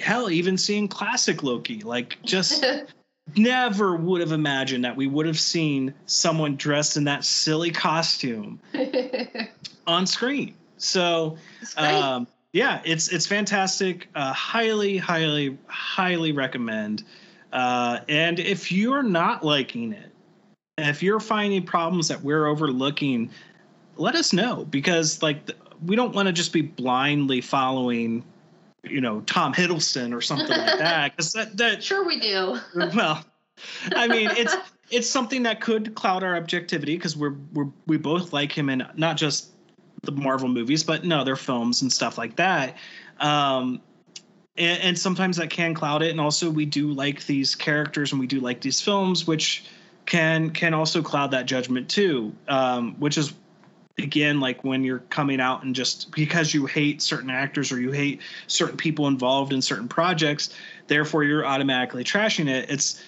Speaker 10: hell, even seeing classic Loki, like just never would have imagined that we would have seen someone dressed in that silly costume on screen. So um, yeah, it's it's fantastic. Uh, highly, highly, highly recommend. Uh, and if you're not liking it, if you're finding problems that we're overlooking, let us know because like we don't want to just be blindly following, you know, Tom Hiddleston or something like that because that that
Speaker 9: sure we do.
Speaker 10: well, I mean, it's it's something that could cloud our objectivity because we're we're we both like him in not just the Marvel movies, but in other films and stuff like that. Um, and, and sometimes that can cloud it. And also, we do like these characters and we do like these films, which can can also cloud that judgment too. Um, which is again like when you're coming out and just because you hate certain actors or you hate certain people involved in certain projects therefore you're automatically trashing it. It's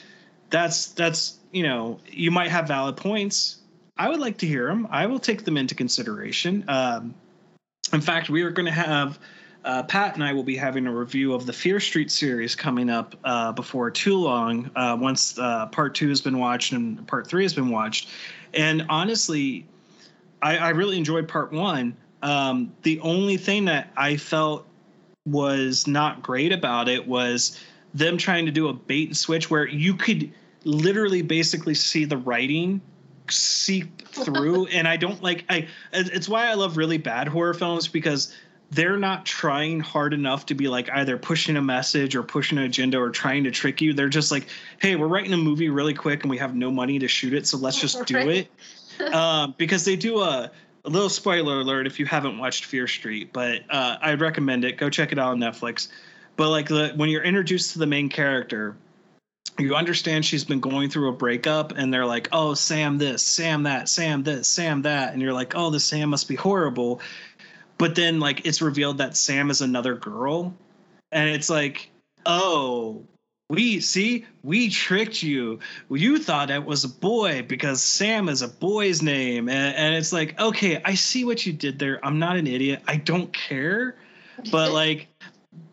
Speaker 10: that's that's you know you might have valid points. I would like to hear them i will take them into consideration. Um, in fact we are going to have uh, pat and i will be having a review of the fear street series coming up uh, before too long uh, once uh, part two has been watched and part three has been watched. And honestly I, I really enjoyed part one. Um, the only thing that I felt was not great about it was them trying to do a bait and switch where you could literally basically see the writing seep through. And i don't like i it's why i love really bad horror films because they're not trying hard enough to be like either pushing a message or pushing an agenda or trying to trick you. They're just like hey we're writing a movie really quick and we have no money to shoot it so let's just do it um, because they do a, a little spoiler alert if you haven't watched Fear Street, but uh, I'd recommend it. Go check it out on Netflix. But like the, when you're introduced to the main character, you understand she's been going through a breakup, and they're like, "Oh, Sam this, Sam that, Sam this, Sam that," and you're like, "Oh, the Sam must be horrible." But then like it's revealed that Sam is another girl, and it's like, "Oh." We see, we tricked you. You thought it was a boy because Sam is a boy's name. And, and it's like, okay, I see what you did there. I'm not an idiot. I don't care. But like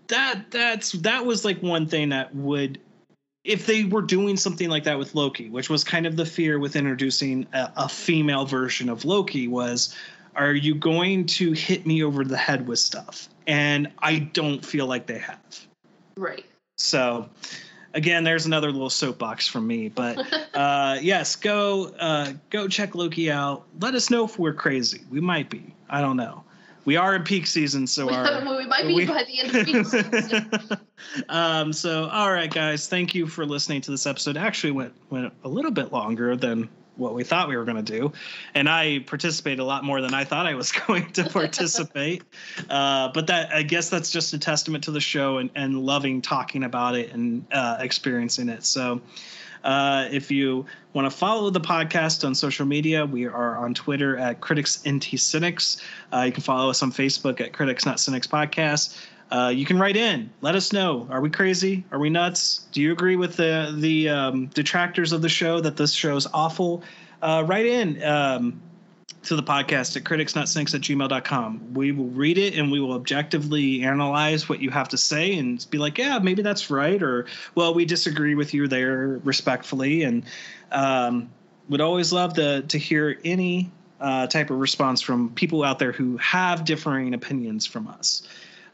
Speaker 10: that that's that was like one thing that would if they were doing something like that with Loki, which was kind of the fear with introducing a, a female version of Loki was are you going to hit me over the head with stuff? And I don't feel like they have.
Speaker 9: Right.
Speaker 10: So, again, there's another little soapbox from me, but uh, yes, go uh, go check Loki out. Let us know if we're crazy. We might be. I don't know. We are in peak season, so our,
Speaker 9: we might be
Speaker 10: we-
Speaker 9: by the end of peak season.
Speaker 10: um, so all right, guys, thank you for listening to this episode. Actually, went went a little bit longer than what we thought we were going to do, and I participated a lot more than I thought I was going to participate. uh, but that I guess that's just a testament to the show and, and loving talking about it and uh, experiencing it. So. Uh, if you want to follow the podcast on social media, we are on Twitter at Critics NT Cynics. Uh, you can follow us on Facebook at Critics Not Cynics Podcast. Uh, you can write in. Let us know. Are we crazy? Are we nuts? Do you agree with the the um, detractors of the show that this show is awful? Uh, write in um, to the podcast at criticsnotcynics at gmail.com. We will read it and we will objectively analyze what you have to say and be like, yeah, maybe that's right. Or, well, we disagree with you there respectfully. And um, would always love to, to hear any uh, type of response from people out there who have differing opinions from us.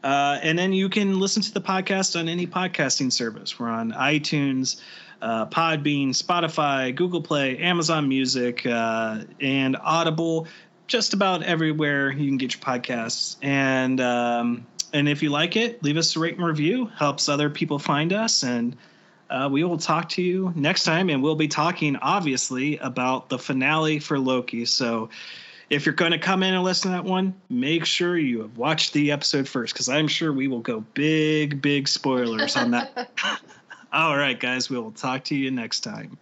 Speaker 10: Uh, and then you can listen to the podcast on any podcasting service. We're on iTunes, uh, Podbean, Spotify, Google Play, Amazon Music, uh, and Audible. Just about everywhere you can get your podcasts. And um, and if you like it, leave us a rate and review. Helps other people find us. And uh, we will talk to you next time. And we'll be talking, obviously, about the finale for Loki. So if you're going to come in and listen to that one, make sure you have watched the episode first, because I'm sure we will go big, big spoilers on that. All right, guys, we will talk to you next time.